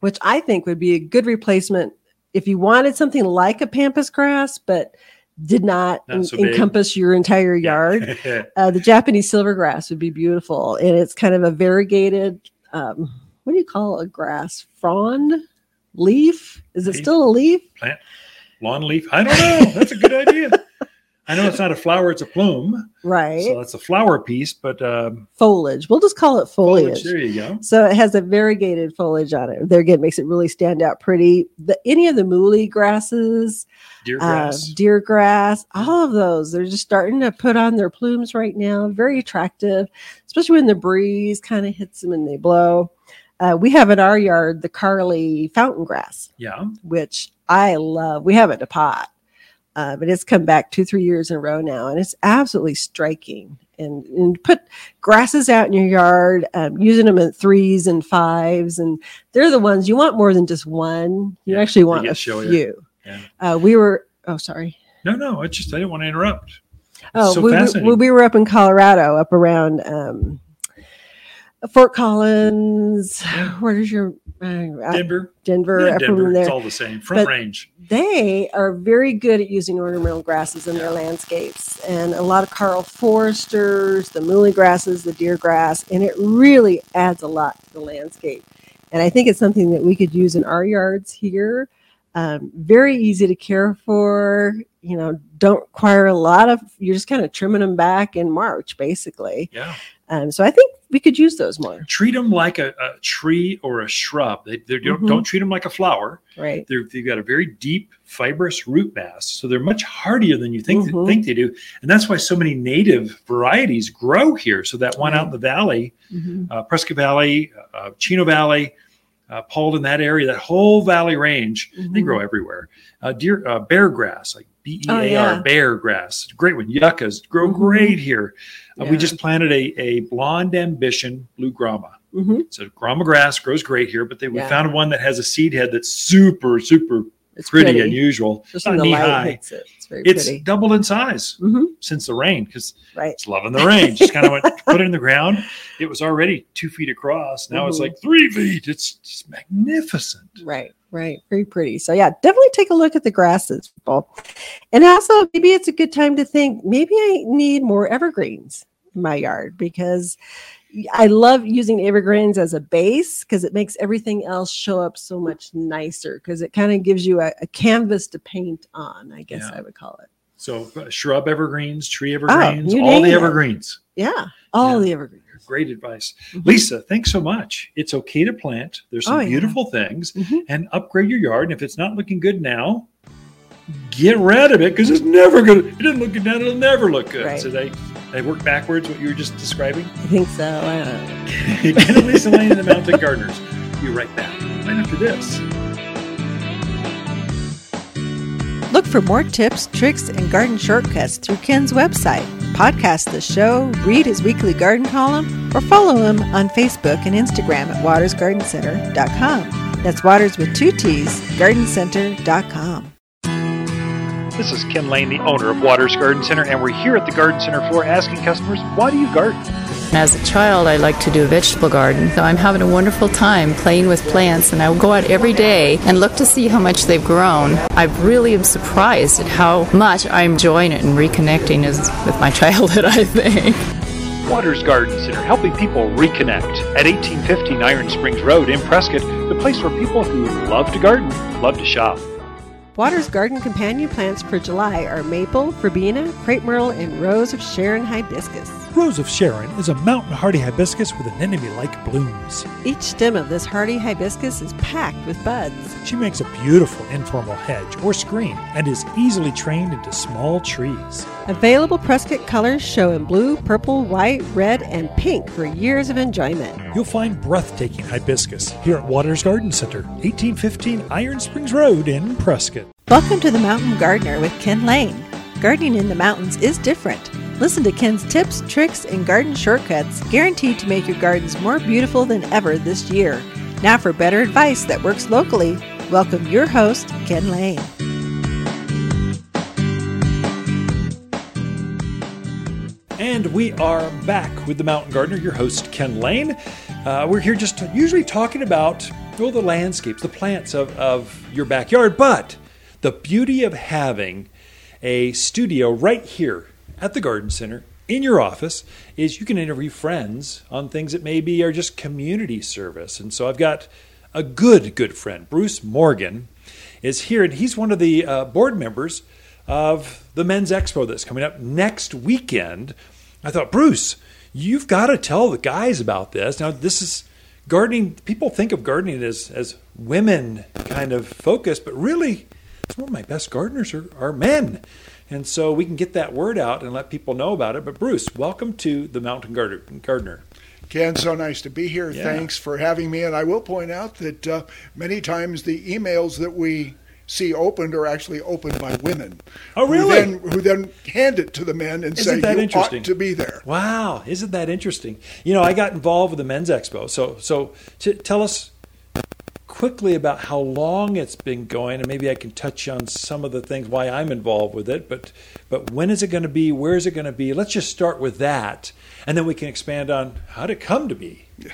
Speaker 3: which I think would be a good replacement if you wanted something like a pampas grass, but did not, not so encompass your entire yard, uh, the Japanese silvergrass would be beautiful. And it's kind of a variegated, um, what do you call a grass? Frond leaf? Is it leaf? still a leaf?
Speaker 2: Plant, lawn leaf? I don't know. That's a good idea. I know it's not a flower; it's a plume.
Speaker 3: Right.
Speaker 2: So that's a flower piece, but um,
Speaker 3: foliage. We'll just call it foliage.
Speaker 2: foliage. There you go.
Speaker 3: So it has a variegated foliage on it. There again, makes it really stand out pretty. The any of the muhly grasses,
Speaker 2: deer grass,
Speaker 3: uh, deer grass, all of those, they're just starting to put on their plumes right now. Very attractive, especially when the breeze kind of hits them and they blow. Uh, we have in our yard the Carly fountain grass.
Speaker 2: Yeah.
Speaker 3: Which I love. We have it in a pot uh, but it's come back two, three years in a row now, and it's absolutely striking. And, and put grasses out in your yard, um, using them at threes and fives, and they're the ones you want more than just one. You yeah, actually want a few. Yeah. Uh, we were. Oh, sorry.
Speaker 2: No, no. I just I didn't want to interrupt. It's
Speaker 3: oh, so we, we, we, were up in Colorado, up around um, Fort Collins. Where's your
Speaker 2: Denver?
Speaker 3: Denver,
Speaker 2: yeah, Denver. There. It's all the same. Front but range.
Speaker 3: They are very good at using ornamental grasses in their landscapes, and a lot of Karl Foersters, the muhly grasses, the deer grass, and it really adds a lot to the landscape. And I think it's something that we could use in our yards here. Um, very easy to care for. You know, don't require a lot of. You're just kind of trimming them back in March, basically.
Speaker 2: Yeah.
Speaker 3: Um, so I think we could use those more.
Speaker 2: Treat them like a, a tree or a shrub. They, they don't, mm-hmm. don't treat them like a flower.
Speaker 3: Right.
Speaker 2: they have got a very deep, fibrous root mass, so they're much hardier than you think mm-hmm. think they do, and that's why so many native varieties grow here. So that one out in the valley, mm-hmm. uh, Prescott Valley, uh, Chino Valley, uh, Paulden, that area, that whole valley range, they mm-hmm. grow everywhere. Uh, deer, uh, bear grass, like B E A R, oh, yeah. bear grass, great one. Yuccas grow mm-hmm. great here. Uh. We just planted a, a blonde ambition blue grama. Mm-hmm. So grama grass grows great here, but they, we yeah. found one that has a seed head that's super, super it's pretty, pretty. unusual.
Speaker 3: Just not knee high. It. It's very
Speaker 2: it's doubled in size mm-hmm. since the rain because
Speaker 3: right.
Speaker 2: it's loving the rain. Just kind of went put it in the ground. It was already two feet across. Now mm-hmm. it's like three feet. It's just magnificent.
Speaker 3: Right, right. Very pretty. So yeah, definitely take a look at the grasses, people. And also maybe it's a good time to think maybe I need more evergreens in my yard because I love using evergreens as a base because it makes everything else show up so much nicer because it kind of gives you a, a, canvas to paint on, I guess yeah. I would call it.
Speaker 2: So uh, shrub evergreens, tree oh, evergreens, oh, all the evergreens.
Speaker 3: It. Yeah, all yeah. the evergreens.
Speaker 2: Great advice. Mm-hmm. Lisa, thanks so much. It's okay to plant. There's some oh, beautiful things mm-hmm. and upgrade your yard. And if it's not looking good now, get rid of it because it's never going to, it didn't look good now, it'll never look good. Right. So they, they work backwards, what you were just describing?
Speaker 3: I think so. I
Speaker 2: don't know. Lisa Lane and the Mountain Gardeners. Be right back right after this.
Speaker 1: Look for more tips, tricks, and garden shortcuts through Ken's website. Podcast the show, read his weekly garden column, or follow him on Facebook and Instagram at watersgardencenter.com. That's Waters with two T's, gardencenter.com.
Speaker 2: This is Ken Lane, the owner of Waters Garden Center, and we're here at the Garden Center floor asking customers, why do you garden?
Speaker 5: As a child, I liked to do a vegetable garden. So I'm having a wonderful time playing with plants, and I will go out every day and look to see how much they've grown. I really am surprised at how much I'm enjoying it and reconnecting with my childhood, I think.
Speaker 2: Waters Garden Center, helping people reconnect at 1815 Iron Springs Road in Prescott, the place where people who love to garden love to shop.
Speaker 3: Waters Garden companion plants for July are maple, verbena, crepe myrtle, and rose of Sharon hibiscus.
Speaker 2: Rose of Sharon is a mountain hardy hibiscus with anemone like blooms.
Speaker 3: Each stem of this hardy hibiscus is packed with buds.
Speaker 2: She makes a beautiful informal hedge or screen and is easily trained into small trees.
Speaker 3: Available Prescott colors show in blue, purple, white, red, and pink for years of enjoyment.
Speaker 2: You'll find breathtaking hibiscus here at Waters Garden Center, 1815 Iron Springs Road in Prescott.
Speaker 1: Welcome to the Mountain Gardener with Ken Lane. Gardening in the mountains is different. Listen to Ken's tips, tricks, and garden shortcuts guaranteed to make your gardens more beautiful than ever this year. Now, for better advice that works locally, welcome your host, Ken Lane.
Speaker 2: And we are back with the Mountain Gardener, your host, Ken Lane. Uh, we're here just usually talking about well, the landscapes, the plants of, of your backyard, but the beauty of having a studio right here at the Garden Center in your office is you can interview friends on things that maybe are just community service. And so I've got a good, good friend, Bruce Morgan, is here, and he's one of the uh, board members of the Men's Expo that's coming up next weekend. I thought, Bruce, you've got to tell the guys about this. Now, this is gardening. People think of gardening as as women kind of focus, but really, some of my best gardeners are, are men. And so we can get that word out and let people know about it. But Bruce, welcome to the Mountain Gardener.
Speaker 6: Ken, so nice to be here. Yeah. Thanks for having me. And I will point out that uh, many times the emails that we see opened are actually opened by women.
Speaker 2: Oh, really?
Speaker 6: Who then, who then hand it to the men and Isn't say that you interesting? ought to be there.
Speaker 2: Wow, isn't that interesting? You know, I got involved with the men's expo. So, so t- tell us quickly about how long it's been going, and maybe I can touch on some of the things why I'm involved with it. But but when is it going to be? Where is it going to be? Let's just start with that, and then we can expand on how it come to be.
Speaker 6: Yeah.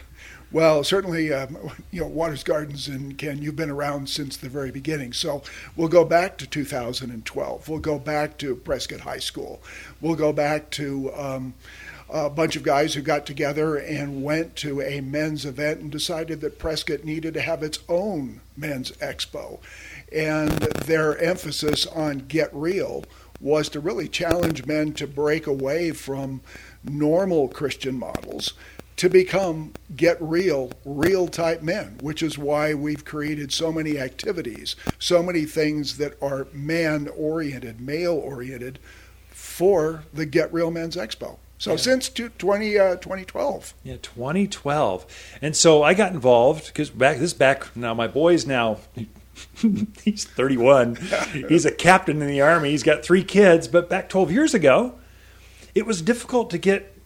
Speaker 6: Well, certainly, um, you know, Waters Gardens and Ken, you've been around since the very beginning. So we'll go back to 2012. We'll go back to Prescott High School. We'll go back to um, a bunch of guys who got together and went to a men's event and decided that Prescott needed to have its own men's expo. And their emphasis on Get Real was to really challenge men to break away from normal Christian models to become get real, real type men, which is why we've created so many activities, so many things that are man oriented, male oriented for the Get Real Men's Expo. So yeah. since 20, uh, 2012.
Speaker 2: Yeah, 2012. And so I got involved because back this back now my boy's now he's 31. he's a captain in the army. He's got three kids, but back 12 years ago, it was difficult to get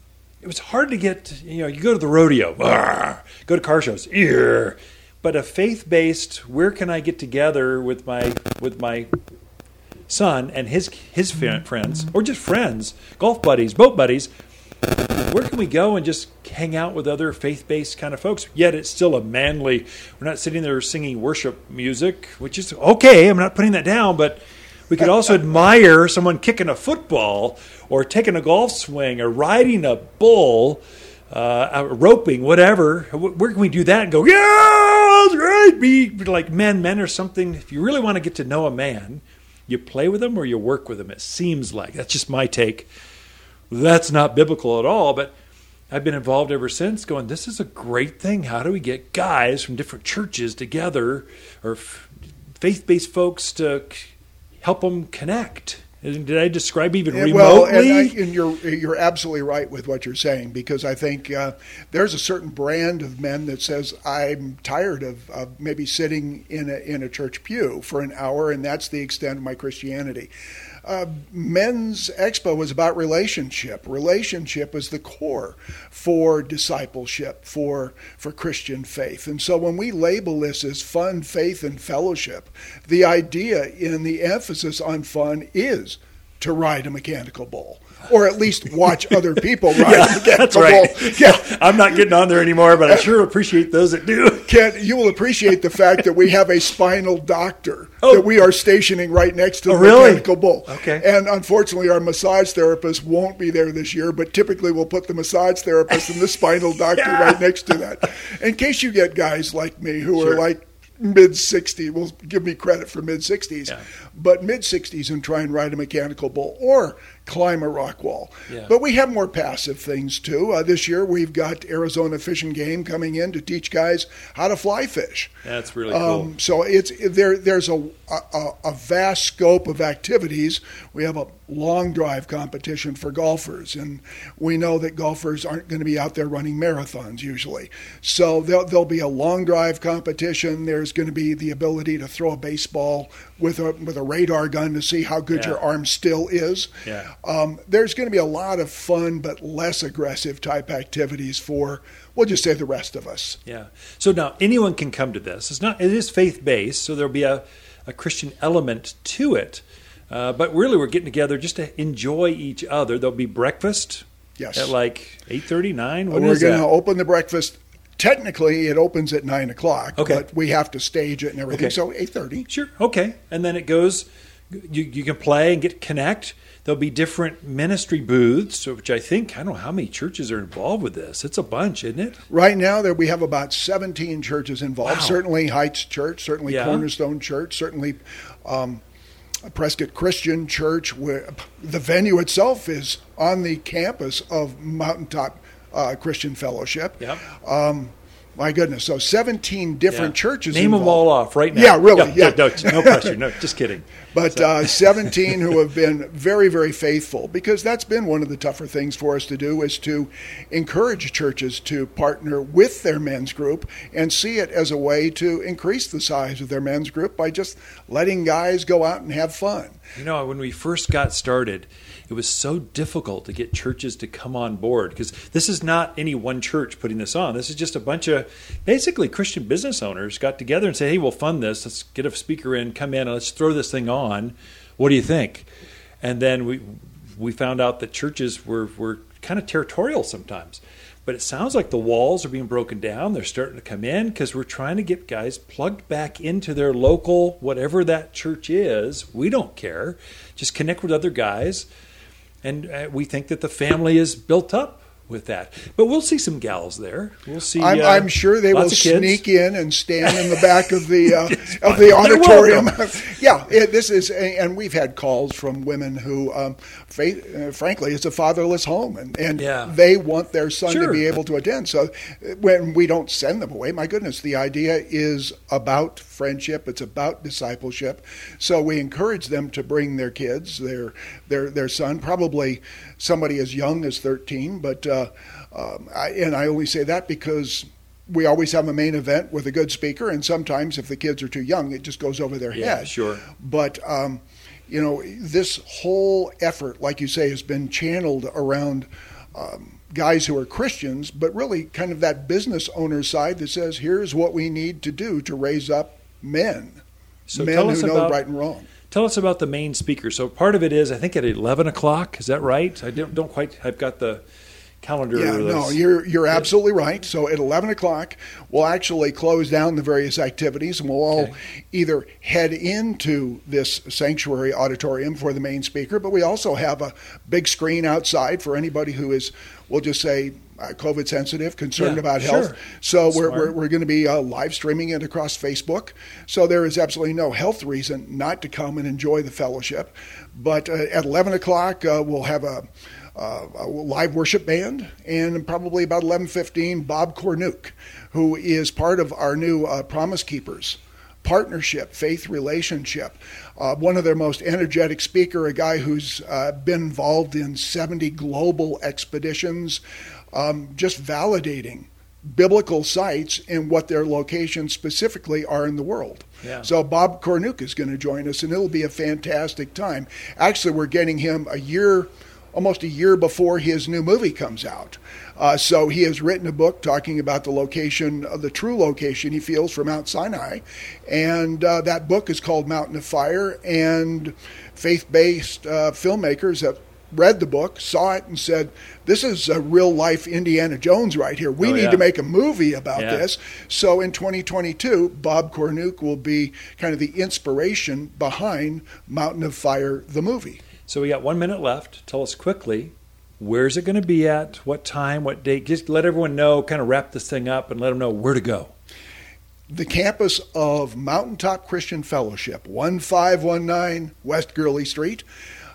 Speaker 2: it was hard to get, you know, you go to the rodeo, go to car shows, ear. But a faith-based, where can I get together with my with my son and his his friends, or just friends, golf buddies, boat buddies. Where can we go and just hang out with other faith based kind of folks? Yet it's still a manly. We're not sitting there singing worship music, which is okay. I'm not putting that down, but we could also admire someone kicking a football or taking a golf swing or riding a bull. uh, roping, whatever. Where can we do that and go? Yeah, that's right. Be like men, men or something. If you really want to get to know a man, you play with them or you work with them. It seems like that's just my take. That's not biblical at all, but I've been involved ever since. Going, this is a great thing. How do we get guys from different churches together or faith-based folks to help them connect? Did I describe even remotely? Well, and, I,
Speaker 6: and, you're you're absolutely right with what you're saying because I think uh, there's a certain brand of men that says I'm tired of, of maybe sitting in a in a church pew for an hour, and that's the extent of my Christianity. Uh, men's expo was about relationship. Relationship is the core for discipleship, for for Christian faith. And so when we label this as fun, faith, and fellowship, the idea in the emphasis on fun is to ride a mechanical bull or at least watch other people ride yeah, the
Speaker 2: that's right. Yeah, I'm not getting on there anymore, but I sure appreciate those that do.
Speaker 6: Ken, you will appreciate the fact that we have a spinal doctor oh. that we are stationing right next to oh, the really? mechanical bull.
Speaker 2: Okay.
Speaker 6: And unfortunately, our massage therapist won't be there this year, but typically we'll put the massage therapist and the spinal doctor yeah. right next to that. In case you get guys like me who sure. are like mid 60s. Well, give me credit for mid 60s, yeah. but mid 60s and try and ride a mechanical bull or climb a rock wall. Yeah. But we have more passive things too. Uh, this year we've got Arizona Fish and Game coming in to teach guys how to fly fish.
Speaker 2: That's really cool. Um,
Speaker 6: so it's there. There's a, a, a vast scope of activities. We have a long drive competition for golfers, and we know that golfers aren't going to be out there running marathons usually. So there'll, there'll be a long drive competition. There's going to be the ability to throw a baseball with a with a radar gun to see how good yeah. your arm still is.
Speaker 2: Yeah.
Speaker 6: Um, there's going to be a lot of fun but less aggressive type activities for we'll just say the rest of us.
Speaker 2: Yeah. So now anyone can come to this. It's not it is faith based, so there'll be a, a Christian element to it. Uh, but really, we're getting together just to enjoy each other. There'll be breakfast.
Speaker 6: Yes.
Speaker 2: At like eight thirty nine.
Speaker 6: When we're going to open the breakfast technically it opens at nine o'clock.
Speaker 2: Okay.
Speaker 6: But we have to stage it and everything. Okay. So eight thirty.
Speaker 2: Sure. Okay. And then it goes. You you can play and get connect. There'll be different ministry booths, which I think I don't know how many churches are involved with this. It's a bunch, isn't it?
Speaker 6: Right now, there we have about seventeen churches involved. Wow. Certainly Heights Church, certainly yeah. Cornerstone Church, certainly. Um, Prescott Christian Church, where the venue itself is on the campus of Mountaintop uh, Christian Fellowship.
Speaker 2: Yep.
Speaker 6: Um, my goodness. So 17 different yeah. churches.
Speaker 2: Name
Speaker 6: involved.
Speaker 2: them all off right now.
Speaker 6: Yeah, really. Yeah.
Speaker 2: No, no, no pressure. No, just kidding.
Speaker 6: But so. uh, 17 who have been very, very faithful because that's been one of the tougher things for us to do is to encourage churches to partner with their men's group and see it as a way to increase the size of their men's group by just letting guys go out and have fun.
Speaker 2: You know, when we first got started, it was so difficult to get churches to come on board because this is not any one church putting this on. This is just a bunch of basically Christian business owners got together and said, "Hey, we'll fund this. Let's get a speaker in, come in, and let's throw this thing on. What do you think?" And then we we found out that churches were were kind of territorial sometimes. But it sounds like the walls are being broken down. They're starting to come in because we're trying to get guys plugged back into their local, whatever that church is. We don't care. Just connect with other guys and uh, we think that the family is built up with that. But we'll see some gals there. We'll see.
Speaker 6: I'm, uh, I'm sure they will sneak in and stand in the back of the uh, of the auditorium. yeah, it, this is, and we've had calls from women who, um, faith, uh, frankly, it's a fatherless home, and and
Speaker 2: yeah.
Speaker 6: they want their son
Speaker 2: sure.
Speaker 6: to be able to attend. So when we don't send them away, my goodness, the idea is about friendship. It's about discipleship. So we encourage them to bring their kids, their their their son, probably somebody as young as 13. But uh, um, I, and I only say that because we always have a main event with a good speaker, and sometimes if the kids are too young, it just goes over their
Speaker 2: yeah,
Speaker 6: head.
Speaker 2: Sure.
Speaker 6: But um, you know, this whole effort, like you say, has been channeled around. Um, guys who are Christians, but really kind of that business owner side that says, here's what we need to do to raise up men.
Speaker 2: So
Speaker 6: men
Speaker 2: tell us
Speaker 6: who know
Speaker 2: about,
Speaker 6: right and wrong.
Speaker 2: Tell us about the main speaker. So part of it is, I think at eleven o'clock. Is that right? I don't, don't quite. I've got the calendar.
Speaker 6: Yeah, no, you're you're absolutely right. So at 11 o'clock, we'll actually close down the various activities, and we'll all okay. either head into this sanctuary auditorium for the main speaker, but we also have a big screen outside for anybody who is, we'll just say, COVID sensitive, concerned yeah, about health. Sure. So we're, we're, we're, going to be uh, live streaming it across Facebook. So there is absolutely no health reason not to come and enjoy the fellowship. But uh, at 11 o'clock, uh, we'll have a, a, live worship band, and probably about 11:15, Bob Cornuke, who is part of our new uh, Promise Keepers partnership, faith relationship. Uh, one of their most energetic speaker, a guy who's uh, been involved in 70 global expeditions, um, just validating biblical sites and what their locations specifically are in the world. Yeah. So Bob Cornuke is going to join us, and it'll be a fantastic time. Actually, we're getting him a year, almost a year before his new movie comes out. Uh, so he has written a book talking about the location, uh, the true location he feels for Mount Sinai, and uh, that book is called Mountain of Fire. And faith-based uh, filmmakers have read the book, saw it, and said, "This is a real life Indiana Jones right here. We oh, need yeah. to make a movie about yeah. this." So in 2022, Bob Cornuke will be kind of the inspiration behind Mountain of Fire, the movie.
Speaker 2: So we got one minute left. Tell us quickly. Where's it going to be at? What time? What date? Just let everyone know, kind of wrap this thing up and let them know where to go
Speaker 6: the campus of Mountaintop Christian Fellowship, 1519 West Gurley Street.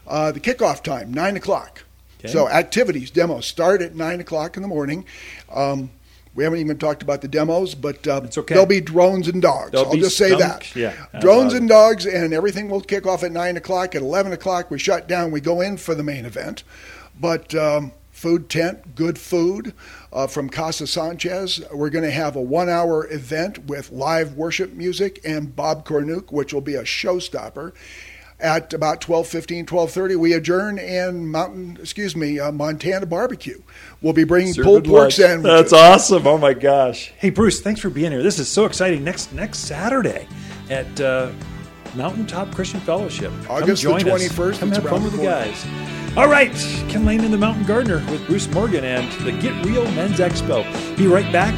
Speaker 6: Uh, the kickoff time, 9 o'clock. Okay. So activities, demos start at 9 o'clock in the morning. Um, we haven't even talked about the demos, but uh, okay. there'll be drones and dogs. There'll I'll just say that.
Speaker 2: Yeah,
Speaker 6: drones and dogs, and everything will kick off at 9 o'clock. At 11 o'clock, we shut down. We go in for the main event. But um, food tent, good food uh, from Casa Sanchez. We're going to have a one hour event with live worship music and Bob Cornuke, which will be a showstopper at about 12:15, 12:30, we adjourn and Mountain, excuse me, uh, Montana barbecue. We'll be bringing pulled pork lunch.
Speaker 2: That's awesome! Oh my gosh! Hey Bruce, thanks for being here. This is so exciting. Next next Saturday at uh, Mountaintop Christian Fellowship.
Speaker 6: August
Speaker 2: Come
Speaker 6: the 21st.
Speaker 2: Us. Come have fun with the guys. All right, Ken Lane and the Mountain Gardener with Bruce Morgan and the Get Real Men's Expo. Be right back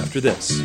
Speaker 2: after this.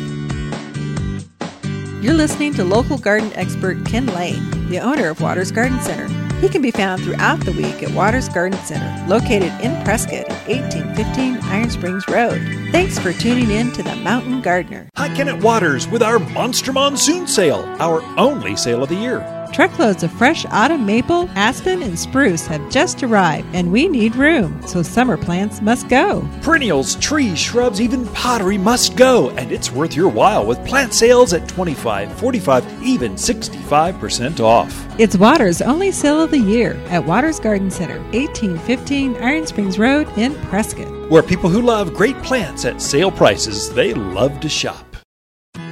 Speaker 3: You're listening to local garden expert Ken Lane, the owner of Waters Garden Center. He can be found throughout the week at Waters Garden Center, located in Prescott at 1815 Iron Springs Road. Thanks for tuning in to the Mountain Gardener.
Speaker 2: Hi, Kenneth Waters with our Monster Monsoon Sale, our only sale of the year.
Speaker 3: Truckloads of fresh autumn maple, aspen, and spruce have just arrived, and we need room, so summer plants must go.
Speaker 2: Perennials, trees, shrubs, even pottery must go, and it's worth your while with plant sales at 25, 45, even 65% off.
Speaker 3: It's Waters' only sale of the year at Waters Garden Center, 1815 Iron Springs Road in Prescott.
Speaker 2: Where people who love great plants at sale prices, they love to shop.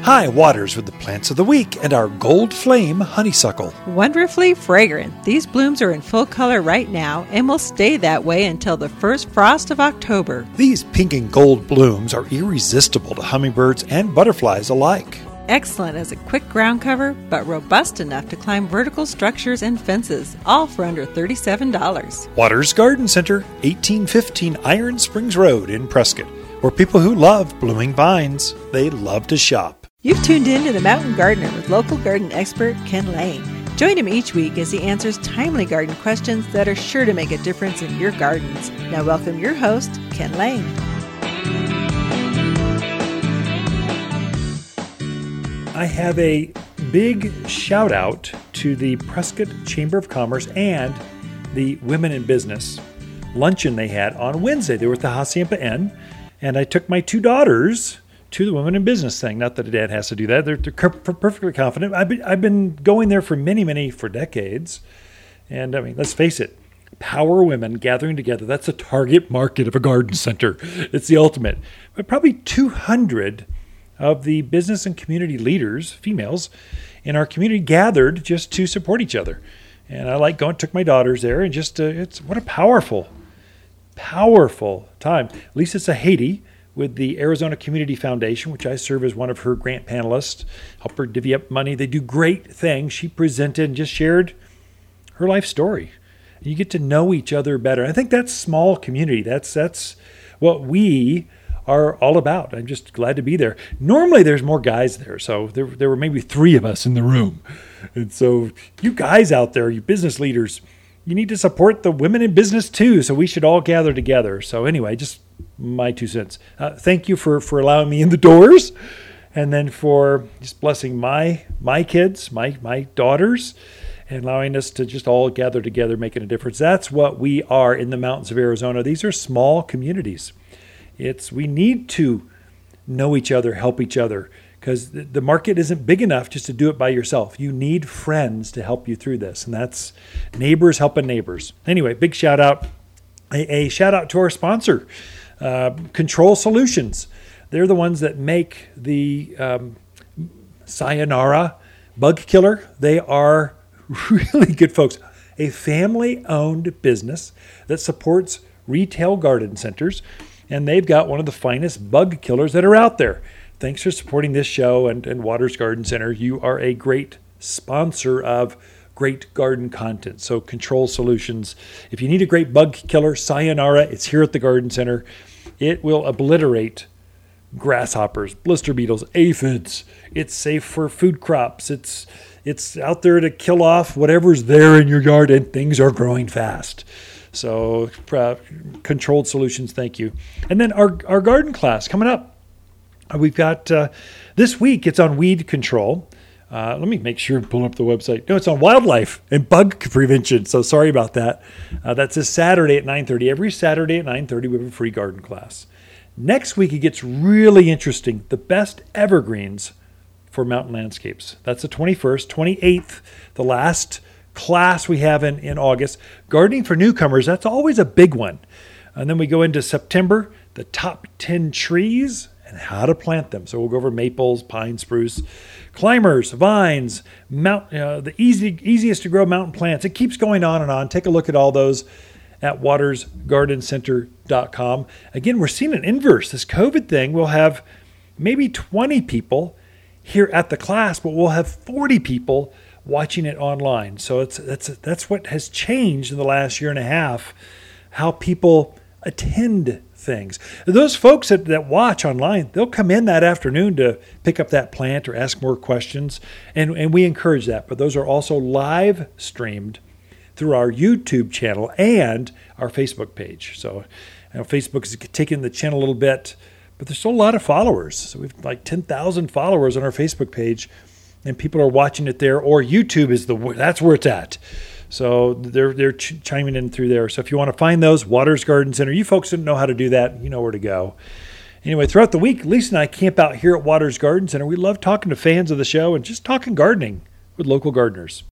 Speaker 2: Hi, Waters with the plants of the week and our gold flame honeysuckle.
Speaker 3: Wonderfully fragrant. These blooms are in full color right now and will stay that way until the first frost of October.
Speaker 2: These pink and gold blooms are irresistible to hummingbirds and butterflies alike.
Speaker 3: Excellent as a quick ground cover, but robust enough to climb vertical structures and fences, all for under $37.
Speaker 2: Waters Garden Center, 1815 Iron Springs Road in Prescott, where people who love blooming vines, they love to shop.
Speaker 3: You've tuned in to the Mountain Gardener with local garden expert Ken Lane. Join him each week as he answers timely garden questions that are sure to make a difference in your gardens. Now, welcome your host, Ken Lane.
Speaker 2: I have a big shout out to the Prescott Chamber of Commerce and the Women in Business luncheon they had on Wednesday. They were at the Hacienda Inn, and I took my two daughters to the women in business thing. Not that a dad has to do that. They're, they're perfectly confident. I've been, I've been going there for many, many, for decades. And I mean, let's face it, power women gathering together, that's a target market of a garden center. It's the ultimate. But probably 200 of the business and community leaders, females, in our community gathered just to support each other. And I like going, took my daughters there, and just, uh, it's what a powerful, powerful time. At least it's a Sahady with the Arizona Community Foundation, which I serve as one of her grant panelists, help her divvy up money. They do great things. She presented and just shared her life story. You get to know each other better. I think that's small community. That's that's what we are all about. I'm just glad to be there. Normally, there's more guys there, so there, there were maybe three of us in the room. And so, you guys out there, you business leaders, you need to support the women in business too. So, we should all gather together. So, anyway, just my two cents. Uh, thank you for, for allowing me in the doors and then for just blessing my my kids, my my daughters, and allowing us to just all gather together, making a difference. That's what we are in the mountains of Arizona. These are small communities. It's we need to know each other, help each other, because the market isn't big enough just to do it by yourself. You need friends to help you through this, and that's neighbors helping neighbors. Anyway, big shout out, a, a shout out to our sponsor, uh, Control Solutions. They're the ones that make the um, Sayonara bug killer. They are really good folks. A family owned business that supports retail garden centers and they've got one of the finest bug killers that are out there. Thanks for supporting this show and, and Waters Garden Center. You are a great sponsor of great garden content. So, Control Solutions. If you need a great bug killer, Sayonara, it's here at the Garden Center. It will obliterate grasshoppers, blister beetles, aphids. It's safe for food crops. It's it's out there to kill off whatever's there in your yard, and things are growing fast. So, uh, controlled solutions, thank you. And then our, our garden class coming up. We've got uh, this week, it's on weed control. Uh, let me make sure pull up the website. No, it's on wildlife and bug prevention. So sorry about that. Uh, that's this Saturday at 9:30. Every Saturday at 9:30, we have a free garden class. Next week, it gets really interesting. The best evergreens for mountain landscapes. That's the 21st, 28th, the last class we have in, in August. Gardening for newcomers, that's always a big one. And then we go into September, the top 10 trees and how to plant them. So we'll go over maples, pine, spruce, climbers, vines, mount, uh, the easy, easiest to grow mountain plants. It keeps going on and on. Take a look at all those at watersgardencenter.com. Again, we're seeing an inverse. This COVID thing, we'll have maybe 20 people here at the class, but we'll have 40 people watching it online. So it's that's that's what has changed in the last year and a half, how people attend things. Those folks that, that watch online, they'll come in that afternoon to pick up that plant or ask more questions, and, and we encourage that. But those are also live streamed through our YouTube channel and our Facebook page. So you know, Facebook is taking the channel a little bit, but there's still a lot of followers. So we've like 10,000 followers on our Facebook page and people are watching it there, or YouTube is the that's where it's at. So they're they're ch- chiming in through there. So if you want to find those, Waters Garden Center, you folks didn't know how to do that, you know where to go. Anyway, throughout the week, Lisa and I camp out here at Waters Garden Center. We love talking to fans of the show and just talking gardening with local gardeners.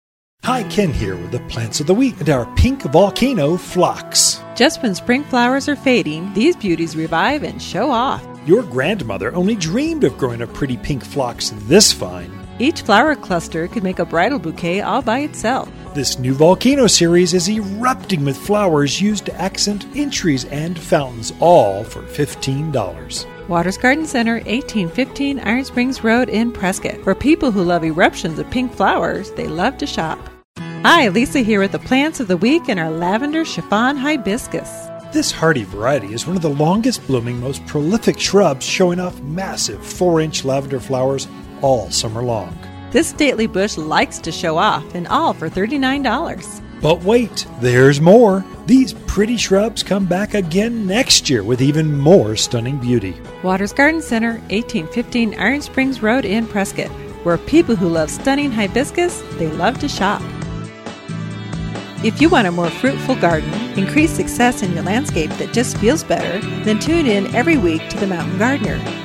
Speaker 2: Hi, Ken here with the plants of the week and our pink volcano phlox.
Speaker 3: Just when spring flowers are fading, these beauties revive and show off.
Speaker 2: Your grandmother only dreamed of growing a pretty pink phlox this fine.
Speaker 3: Each flower cluster could make a bridal bouquet all by itself.
Speaker 2: This new volcano series is erupting with flowers used to accent entries and fountains, all for $15.
Speaker 3: Waters Garden Center, 1815 Iron Springs Road in Prescott. For people who love eruptions of pink flowers, they love to shop. Hi, Lisa here with the plants of the week and our lavender chiffon hibiscus.
Speaker 2: This hardy variety is one of the longest blooming, most prolific shrubs, showing off massive 4 inch lavender flowers all summer long.
Speaker 3: This stately bush likes to show off, and all for $39.
Speaker 2: But wait, there's more. These pretty shrubs come back again next year with even more stunning beauty.
Speaker 3: Waters Garden Center, 1815 Iron Springs Road in Prescott, where people who love stunning hibiscus, they love to shop. If you want a more fruitful garden, increase success in your landscape that just feels better, then tune in every week to The Mountain Gardener.